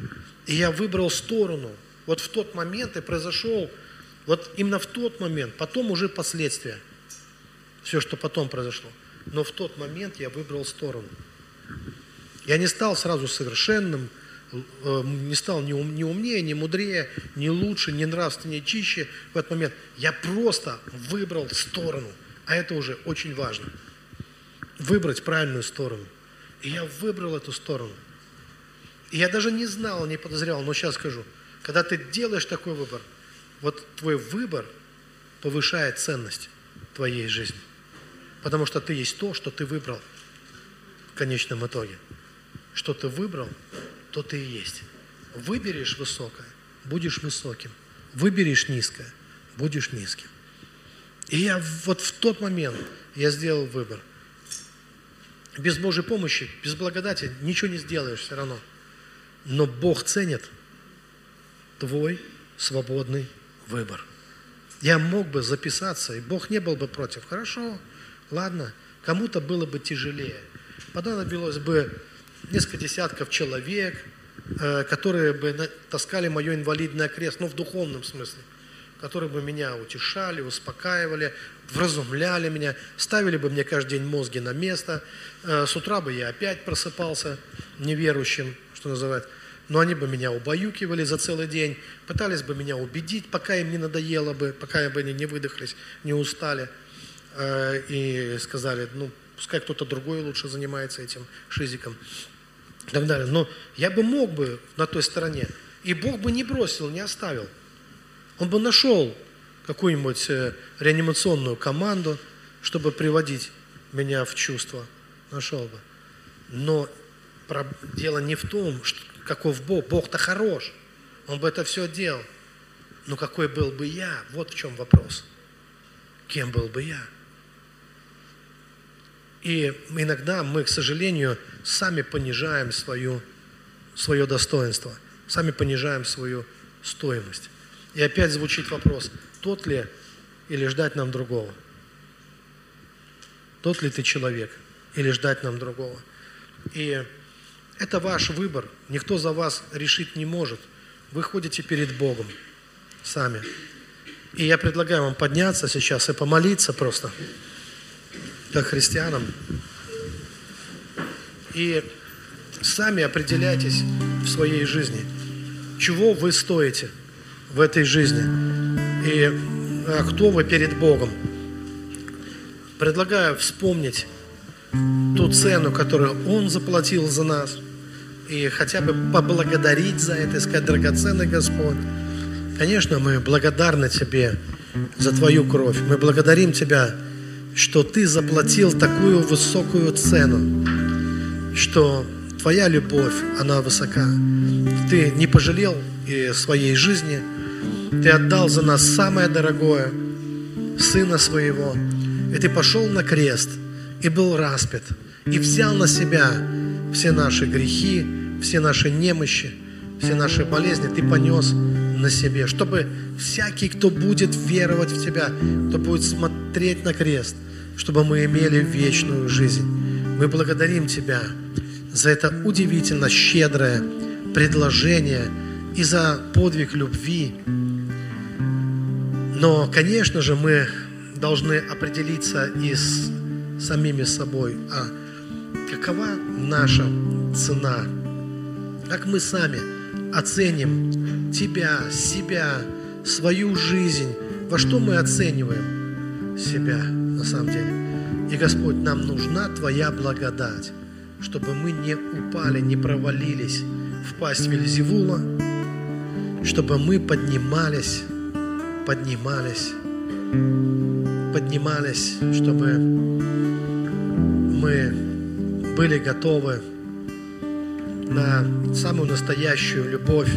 И я выбрал сторону. Вот в тот момент и произошел, вот именно в тот момент, потом уже последствия. Все, что потом произошло. Но в тот момент я выбрал сторону. Я не стал сразу совершенным, э, не стал ни, ум, ни умнее, ни мудрее, ни лучше, ни нравственнее, чище в этот момент. Я просто выбрал сторону. А это уже очень важно. Выбрать правильную сторону. И я выбрал эту сторону. И я даже не знал, не подозревал, но сейчас скажу. Когда ты делаешь такой выбор, вот твой выбор повышает ценность твоей жизни. Потому что ты есть то, что ты выбрал в конечном итоге. Что ты выбрал, то ты и есть. Выберешь высокое, будешь высоким. Выберешь низкое, будешь низким. И я вот в тот момент я сделал выбор. Без Божьей помощи, без благодати ничего не сделаешь все равно. Но Бог ценит твой свободный выбор. Я мог бы записаться, и Бог не был бы против. Хорошо, ладно, кому-то было бы тяжелее. Понадобилось бы несколько десятков человек, э, которые бы таскали мое инвалидное крест, ну, в духовном смысле, которые бы меня утешали, успокаивали, вразумляли меня, ставили бы мне каждый день мозги на место. Э, с утра бы я опять просыпался неверующим, что называется но они бы меня убаюкивали за целый день, пытались бы меня убедить, пока им не надоело бы, пока бы они не выдохлись, не устали, э, и сказали, ну, пускай кто-то другой лучше занимается этим шизиком и так далее. Но я бы мог бы на той стороне, и Бог бы не бросил, не оставил. Он бы нашел какую-нибудь э, реанимационную команду, чтобы приводить меня в чувство. Нашел бы. Но дело не в том, что каков Бог. Бог-то хорош. Он бы это все делал. Но какой был бы я? Вот в чем вопрос. Кем был бы я? И иногда мы, к сожалению, сами понижаем свою, свое достоинство, сами понижаем свою стоимость. И опять звучит вопрос, тот ли или ждать нам другого? Тот ли ты человек или ждать нам другого? И это ваш выбор. Никто за вас решить не может. Вы ходите перед Богом сами. И я предлагаю вам подняться сейчас и помолиться просто, как христианам. И сами определяйтесь в своей жизни, чего вы стоите в этой жизни и а кто вы перед Богом. Предлагаю вспомнить ту цену, которую Он заплатил за нас – и хотя бы поблагодарить за это и сказать, драгоценный Господь, конечно, мы благодарны Тебе за Твою кровь. Мы благодарим Тебя, что Ты заплатил такую высокую цену, что Твоя любовь, она высока. Ты не пожалел и своей жизни, Ты отдал за нас самое дорогое, Сына Своего, и Ты пошел на крест и был распят, и взял на себя все наши грехи, все наши немощи, все наши болезни Ты понес на себе, чтобы всякий, кто будет веровать в Тебя, кто будет смотреть на крест, чтобы мы имели вечную жизнь. Мы благодарим Тебя за это удивительно щедрое предложение и за подвиг любви. Но, конечно же, мы должны определиться и с самими собой, а какова наша цена – как мы сами оценим Тебя, себя, свою жизнь, во что мы оцениваем себя на самом деле. И, Господь, нам нужна Твоя благодать, чтобы мы не упали, не провалились в пасть Вельзевула, чтобы мы поднимались, поднимались, поднимались, чтобы мы были готовы на самую настоящую любовь,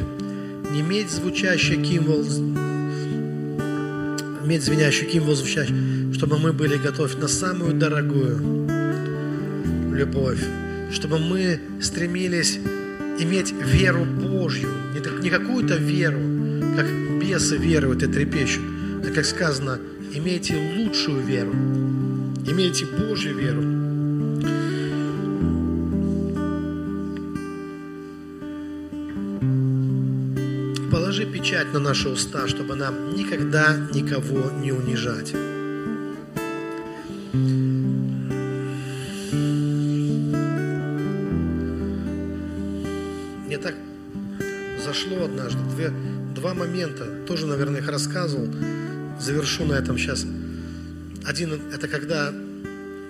не иметь звучащий кимвол, иметь звенящий кимвол звучащий, чтобы мы были готовы на самую дорогую любовь, чтобы мы стремились иметь веру Божью, не какую-то веру, как бесы веруют и трепещут, а как сказано, имейте лучшую веру, имейте Божью веру, печать на наши уста, чтобы нам никогда никого не унижать. Мне так зашло однажды две, два момента, тоже, наверное, их рассказывал, завершу на этом сейчас. Один – это когда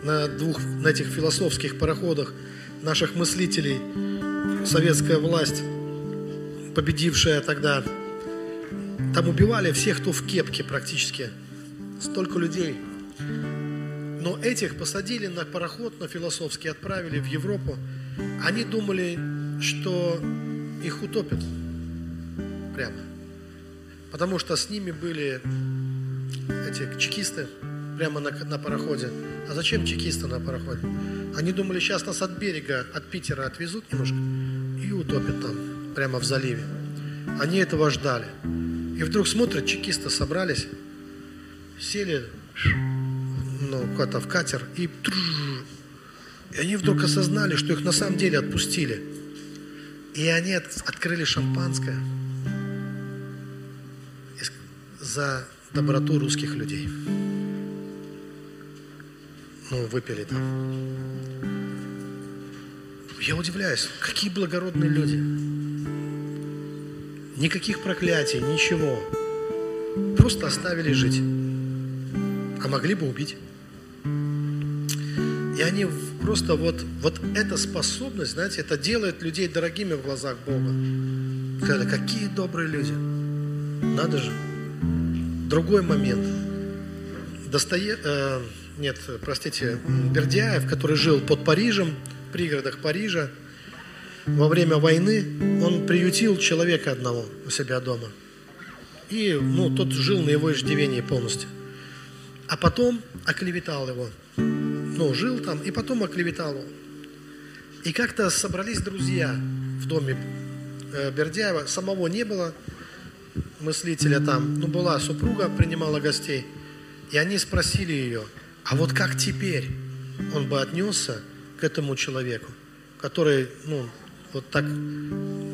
на двух, на этих философских пароходах наших мыслителей советская власть, победившая тогда, там убивали всех, кто в кепке практически. Столько людей. Но этих посадили на пароход, на философский, отправили в Европу. Они думали, что их утопят прямо. Потому что с ними были эти чекисты прямо на, на пароходе. А зачем чекисты на пароходе? Они думали, сейчас нас от берега, от Питера отвезут немножко и утопят там, прямо в заливе. Они этого ждали. И вдруг смотрят, чекисты собрались, сели ну, куда-то в катер и и они вдруг осознали, что их на самом деле отпустили. И они открыли шампанское за доброту русских людей. Ну, выпили там. Я удивляюсь, какие благородные люди. Никаких проклятий, ничего. Просто оставили жить. А могли бы убить. И они просто вот, вот эта способность, знаете, это делает людей дорогими в глазах Бога. Сказали, какие добрые люди. Надо же. Другой момент. Достое... Э, нет, простите, Бердяев, который жил под Парижем, в пригородах Парижа, во время войны он приютил человека одного у себя дома. И ну, тот жил на его иждивении полностью. А потом оклеветал его. Ну, жил там, и потом оклеветал его. И как-то собрались друзья в доме э, Бердяева. Самого не было мыслителя там. Ну, была супруга, принимала гостей. И они спросили ее, а вот как теперь он бы отнесся к этому человеку, который, ну, вот так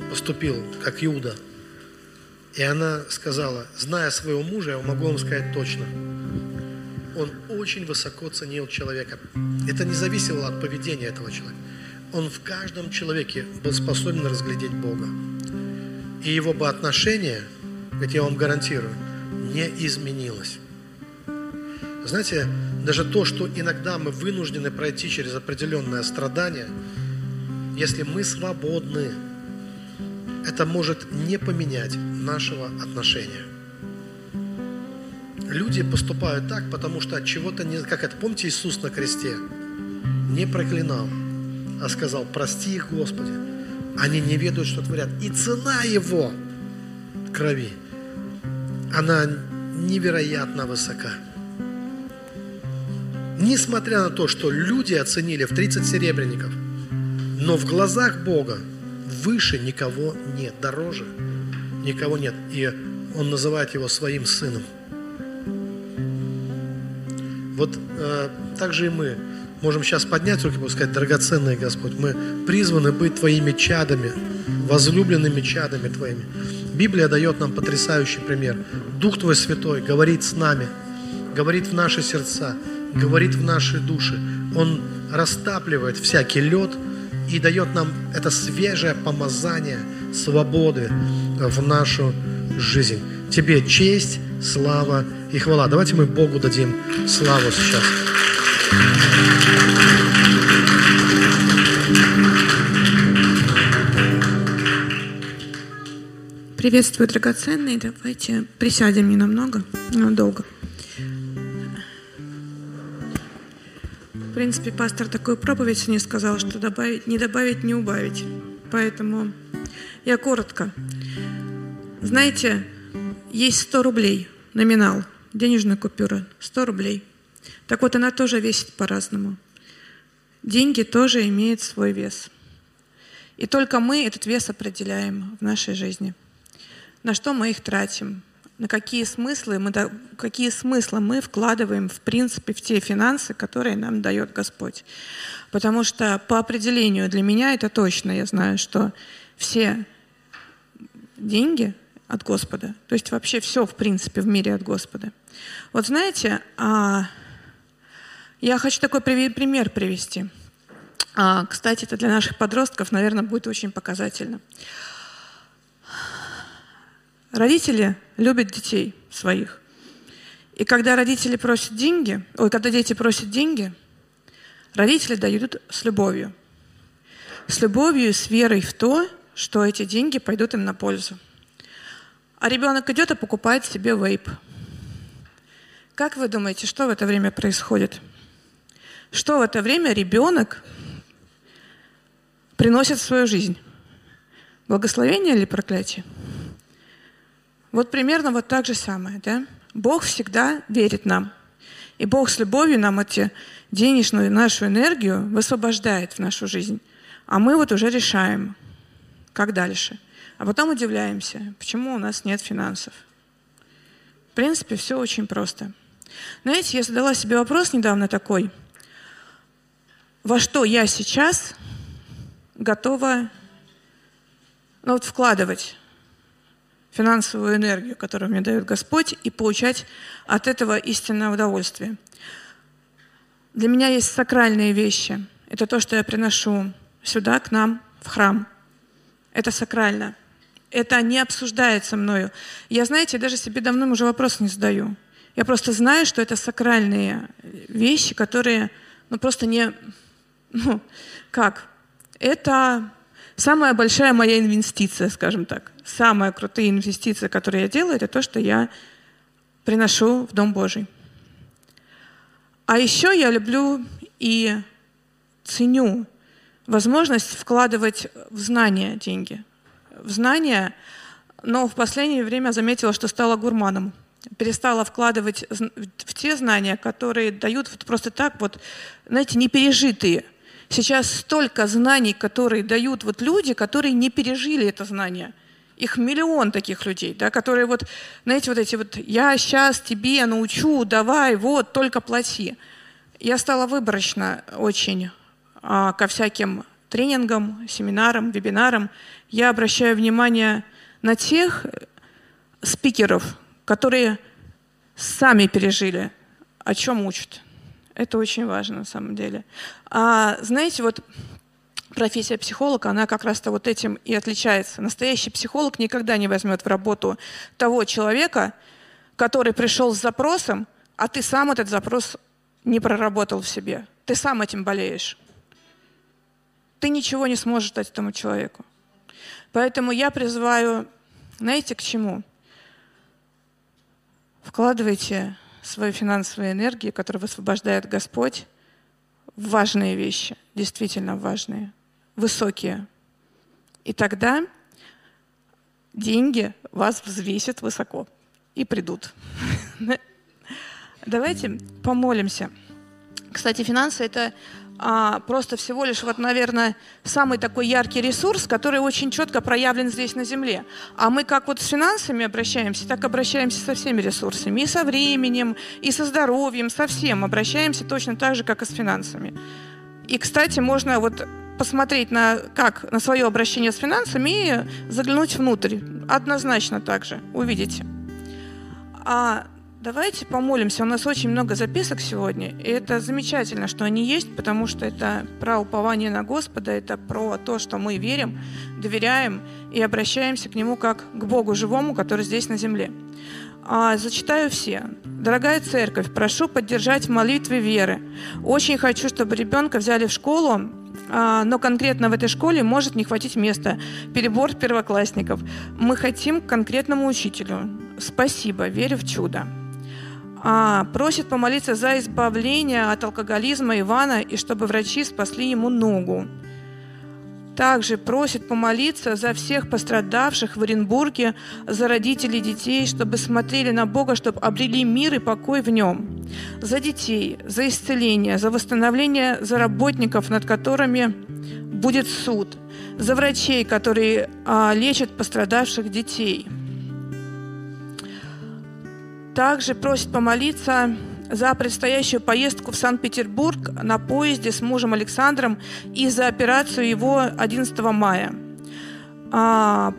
поступил, как Иуда. И она сказала, зная своего мужа, я могу вам сказать точно, он очень высоко ценил человека. Это не зависело от поведения этого человека. Он в каждом человеке был способен разглядеть Бога. И его бы отношение, ведь я вам гарантирую, не изменилось. Знаете, даже то, что иногда мы вынуждены пройти через определенное страдание – если мы свободны, это может не поменять нашего отношения. Люди поступают так, потому что от чего-то не... Как это, помните Иисус на кресте? Не проклинал, а сказал, прости их, Господи. Они не ведают, что творят. И цена его крови, она невероятно высока. Несмотря на то, что люди оценили в 30 серебряников – но в глазах Бога выше никого нет, дороже никого нет. И Он называет его своим сыном. Вот э, так же и мы можем сейчас поднять руки и сказать, драгоценный Господь, мы призваны быть Твоими чадами, возлюбленными чадами Твоими. Библия дает нам потрясающий пример. Дух Твой Святой говорит с нами, говорит в наши сердца, говорит в наши души. Он растапливает всякий лед – и дает нам это свежее помазание свободы в нашу жизнь. Тебе честь, слава и хвала. Давайте мы Богу дадим славу сейчас. Приветствую, драгоценные. Давайте присядем ненамного, ненадолго. Принципе, пастор такую проповедь не сказал, что добавить, не добавить, не убавить. Поэтому я коротко. Знаете, есть 100 рублей, номинал, денежная купюра, 100 рублей. Так вот, она тоже весит по-разному. Деньги тоже имеют свой вес. И только мы этот вес определяем в нашей жизни. На что мы их тратим, на какие смыслы мы, какие смыслы мы вкладываем в принципе в те финансы, которые нам дает Господь. Потому что по определению для меня это точно, я знаю, что все деньги от Господа, то есть вообще все в принципе в мире от Господа. Вот знаете, а, я хочу такой пример привести. А, кстати, это для наших подростков, наверное, будет очень показательно. Родители любят детей своих. И когда родители просят деньги, ой, когда дети просят деньги, родители дают с любовью. с любовью и с верой в то, что эти деньги пойдут им на пользу. А ребенок идет и покупает себе вейп. Как вы думаете, что в это время происходит? Что в это время ребенок приносит в свою жизнь? Благословение или проклятие? Вот примерно вот так же самое. Да? Бог всегда верит нам. И Бог с любовью нам эти денежную нашу энергию высвобождает в нашу жизнь. А мы вот уже решаем, как дальше. А потом удивляемся, почему у нас нет финансов. В принципе, все очень просто. Знаете, я задала себе вопрос недавно такой. Во что я сейчас готова ну, вот вкладывать финансовую энергию, которую мне дает Господь, и получать от этого истинное удовольствие. Для меня есть сакральные вещи. Это то, что я приношу сюда, к нам, в храм. Это сакрально. Это не обсуждается мною. Я, знаете, даже себе давно уже вопрос не задаю. Я просто знаю, что это сакральные вещи, которые ну, просто не... Ну, как? Это самая большая моя инвестиция, скажем так. Самая крутая инвестиция, которую я делаю, это то, что я приношу в Дом Божий. А еще я люблю и ценю возможность вкладывать в знания деньги. В знания, но в последнее время заметила, что стала гурманом. Перестала вкладывать в те знания, которые дают вот просто так вот, знаете, непережитые. Сейчас столько знаний, которые дают вот люди, которые не пережили это знание. Их миллион таких людей, да, которые вот, знаете, вот эти вот «я сейчас тебе научу, давай, вот, только плати». Я стала выборочно очень а, ко всяким тренингам, семинарам, вебинарам. Я обращаю внимание на тех спикеров, которые сами пережили, о чем учат. Это очень важно на самом деле. А, знаете, вот профессия психолога, она как раз-то вот этим и отличается. Настоящий психолог никогда не возьмет в работу того человека, который пришел с запросом, а ты сам этот запрос не проработал в себе. Ты сам этим болеешь. Ты ничего не сможешь дать этому человеку. Поэтому я призываю, знаете, к чему? Вкладывайте свою финансовую энергию, которую высвобождает Господь, в важные вещи, действительно важные высокие. И тогда деньги вас взвесят высоко и придут. Давайте помолимся. Кстати, финансы это а, просто всего лишь, вот, наверное, самый такой яркий ресурс, который очень четко проявлен здесь на Земле. А мы как вот с финансами обращаемся, так обращаемся со всеми ресурсами. И со временем, и со здоровьем, со всем обращаемся точно так же, как и с финансами. И, кстати, можно вот посмотреть на, как, на свое обращение с финансами и заглянуть внутрь. Однозначно так же, увидите. А давайте помолимся. У нас очень много записок сегодня, и это замечательно, что они есть, потому что это про упование на Господа, это про то, что мы верим, доверяем и обращаемся к Нему как к Богу живому, который здесь на земле. А, зачитаю все. Дорогая церковь, прошу поддержать в молитве веры. Очень хочу, чтобы ребенка взяли в школу, а, но конкретно в этой школе может не хватить места. Перебор первоклассников. Мы хотим к конкретному учителю. Спасибо, верю в чудо. А, просит помолиться за избавление от алкоголизма Ивана и чтобы врачи спасли ему ногу. Также просит помолиться за всех пострадавших в Оренбурге, за родителей детей, чтобы смотрели на Бога, чтобы обрели мир и покой в нем. За детей, за исцеление, за восстановление, за работников, над которыми будет суд. За врачей, которые а, лечат пострадавших детей. Также просит помолиться за предстоящую поездку в Санкт-Петербург на поезде с мужем Александром и за операцию его 11 мая. А,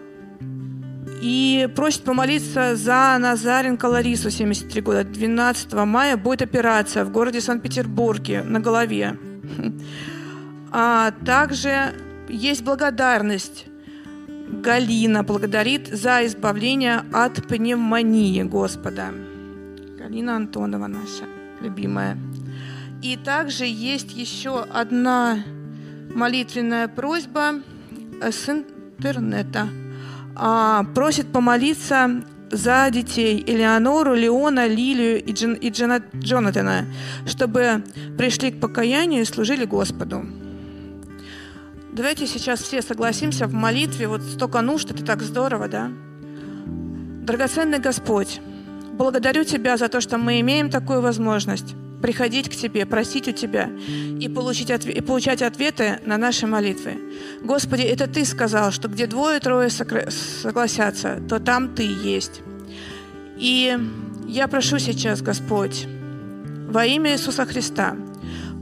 и просит помолиться за Назаренко Ларису, 73 года. 12 мая будет операция в городе Санкт-Петербурге на голове. А также есть благодарность. Галина благодарит за избавление от пневмонии Господа. Галина Антонова наша любимая. И также есть еще одна молитвенная просьба с интернета. А, просит помолиться за детей Элеонору, Леона, Лилию и, Джин, и Джина, Джонатана, чтобы пришли к покаянию и служили Господу. Давайте сейчас все согласимся в молитве. Вот столько нужд, это так здорово, да? Драгоценный Господь, благодарю Тебя за то, что мы имеем такую возможность приходить к Тебе, просить у Тебя и, получить отв... и получать ответы на наши молитвы. Господи, это Ты сказал, что где двое-трое согласятся, то там Ты есть. И я прошу сейчас, Господь, во имя Иисуса Христа,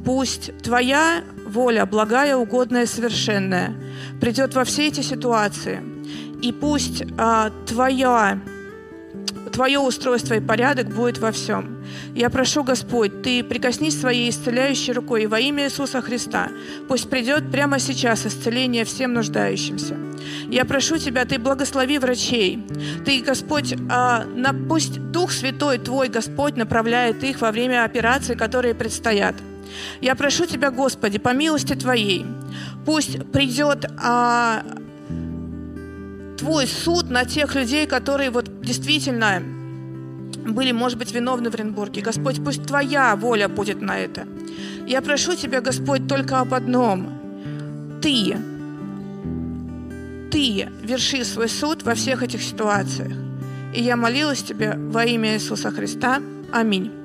пусть Твоя воля, благая, угодная, совершенная, придет во все эти ситуации. И пусть а, Твоя Твое устройство и порядок будет во всем. Я прошу, Господь, Ты прикоснись своей исцеляющей рукой во имя Иисуса Христа. Пусть придет прямо сейчас исцеление всем нуждающимся. Я прошу Тебя, Ты благослови врачей. Ты, Господь, а, на, пусть Дух Святой Твой, Господь, направляет их во время операций, которые предстоят. Я прошу Тебя, Господи, по милости Твоей, пусть придет а, Твой суд на тех людей, которые вот действительно были, может быть, виновны в Оренбурге. Господь, пусть Твоя воля будет на это. Я прошу Тебя, Господь, только об одном. Ты, Ты верши свой суд во всех этих ситуациях. И я молилась Тебе во имя Иисуса Христа. Аминь.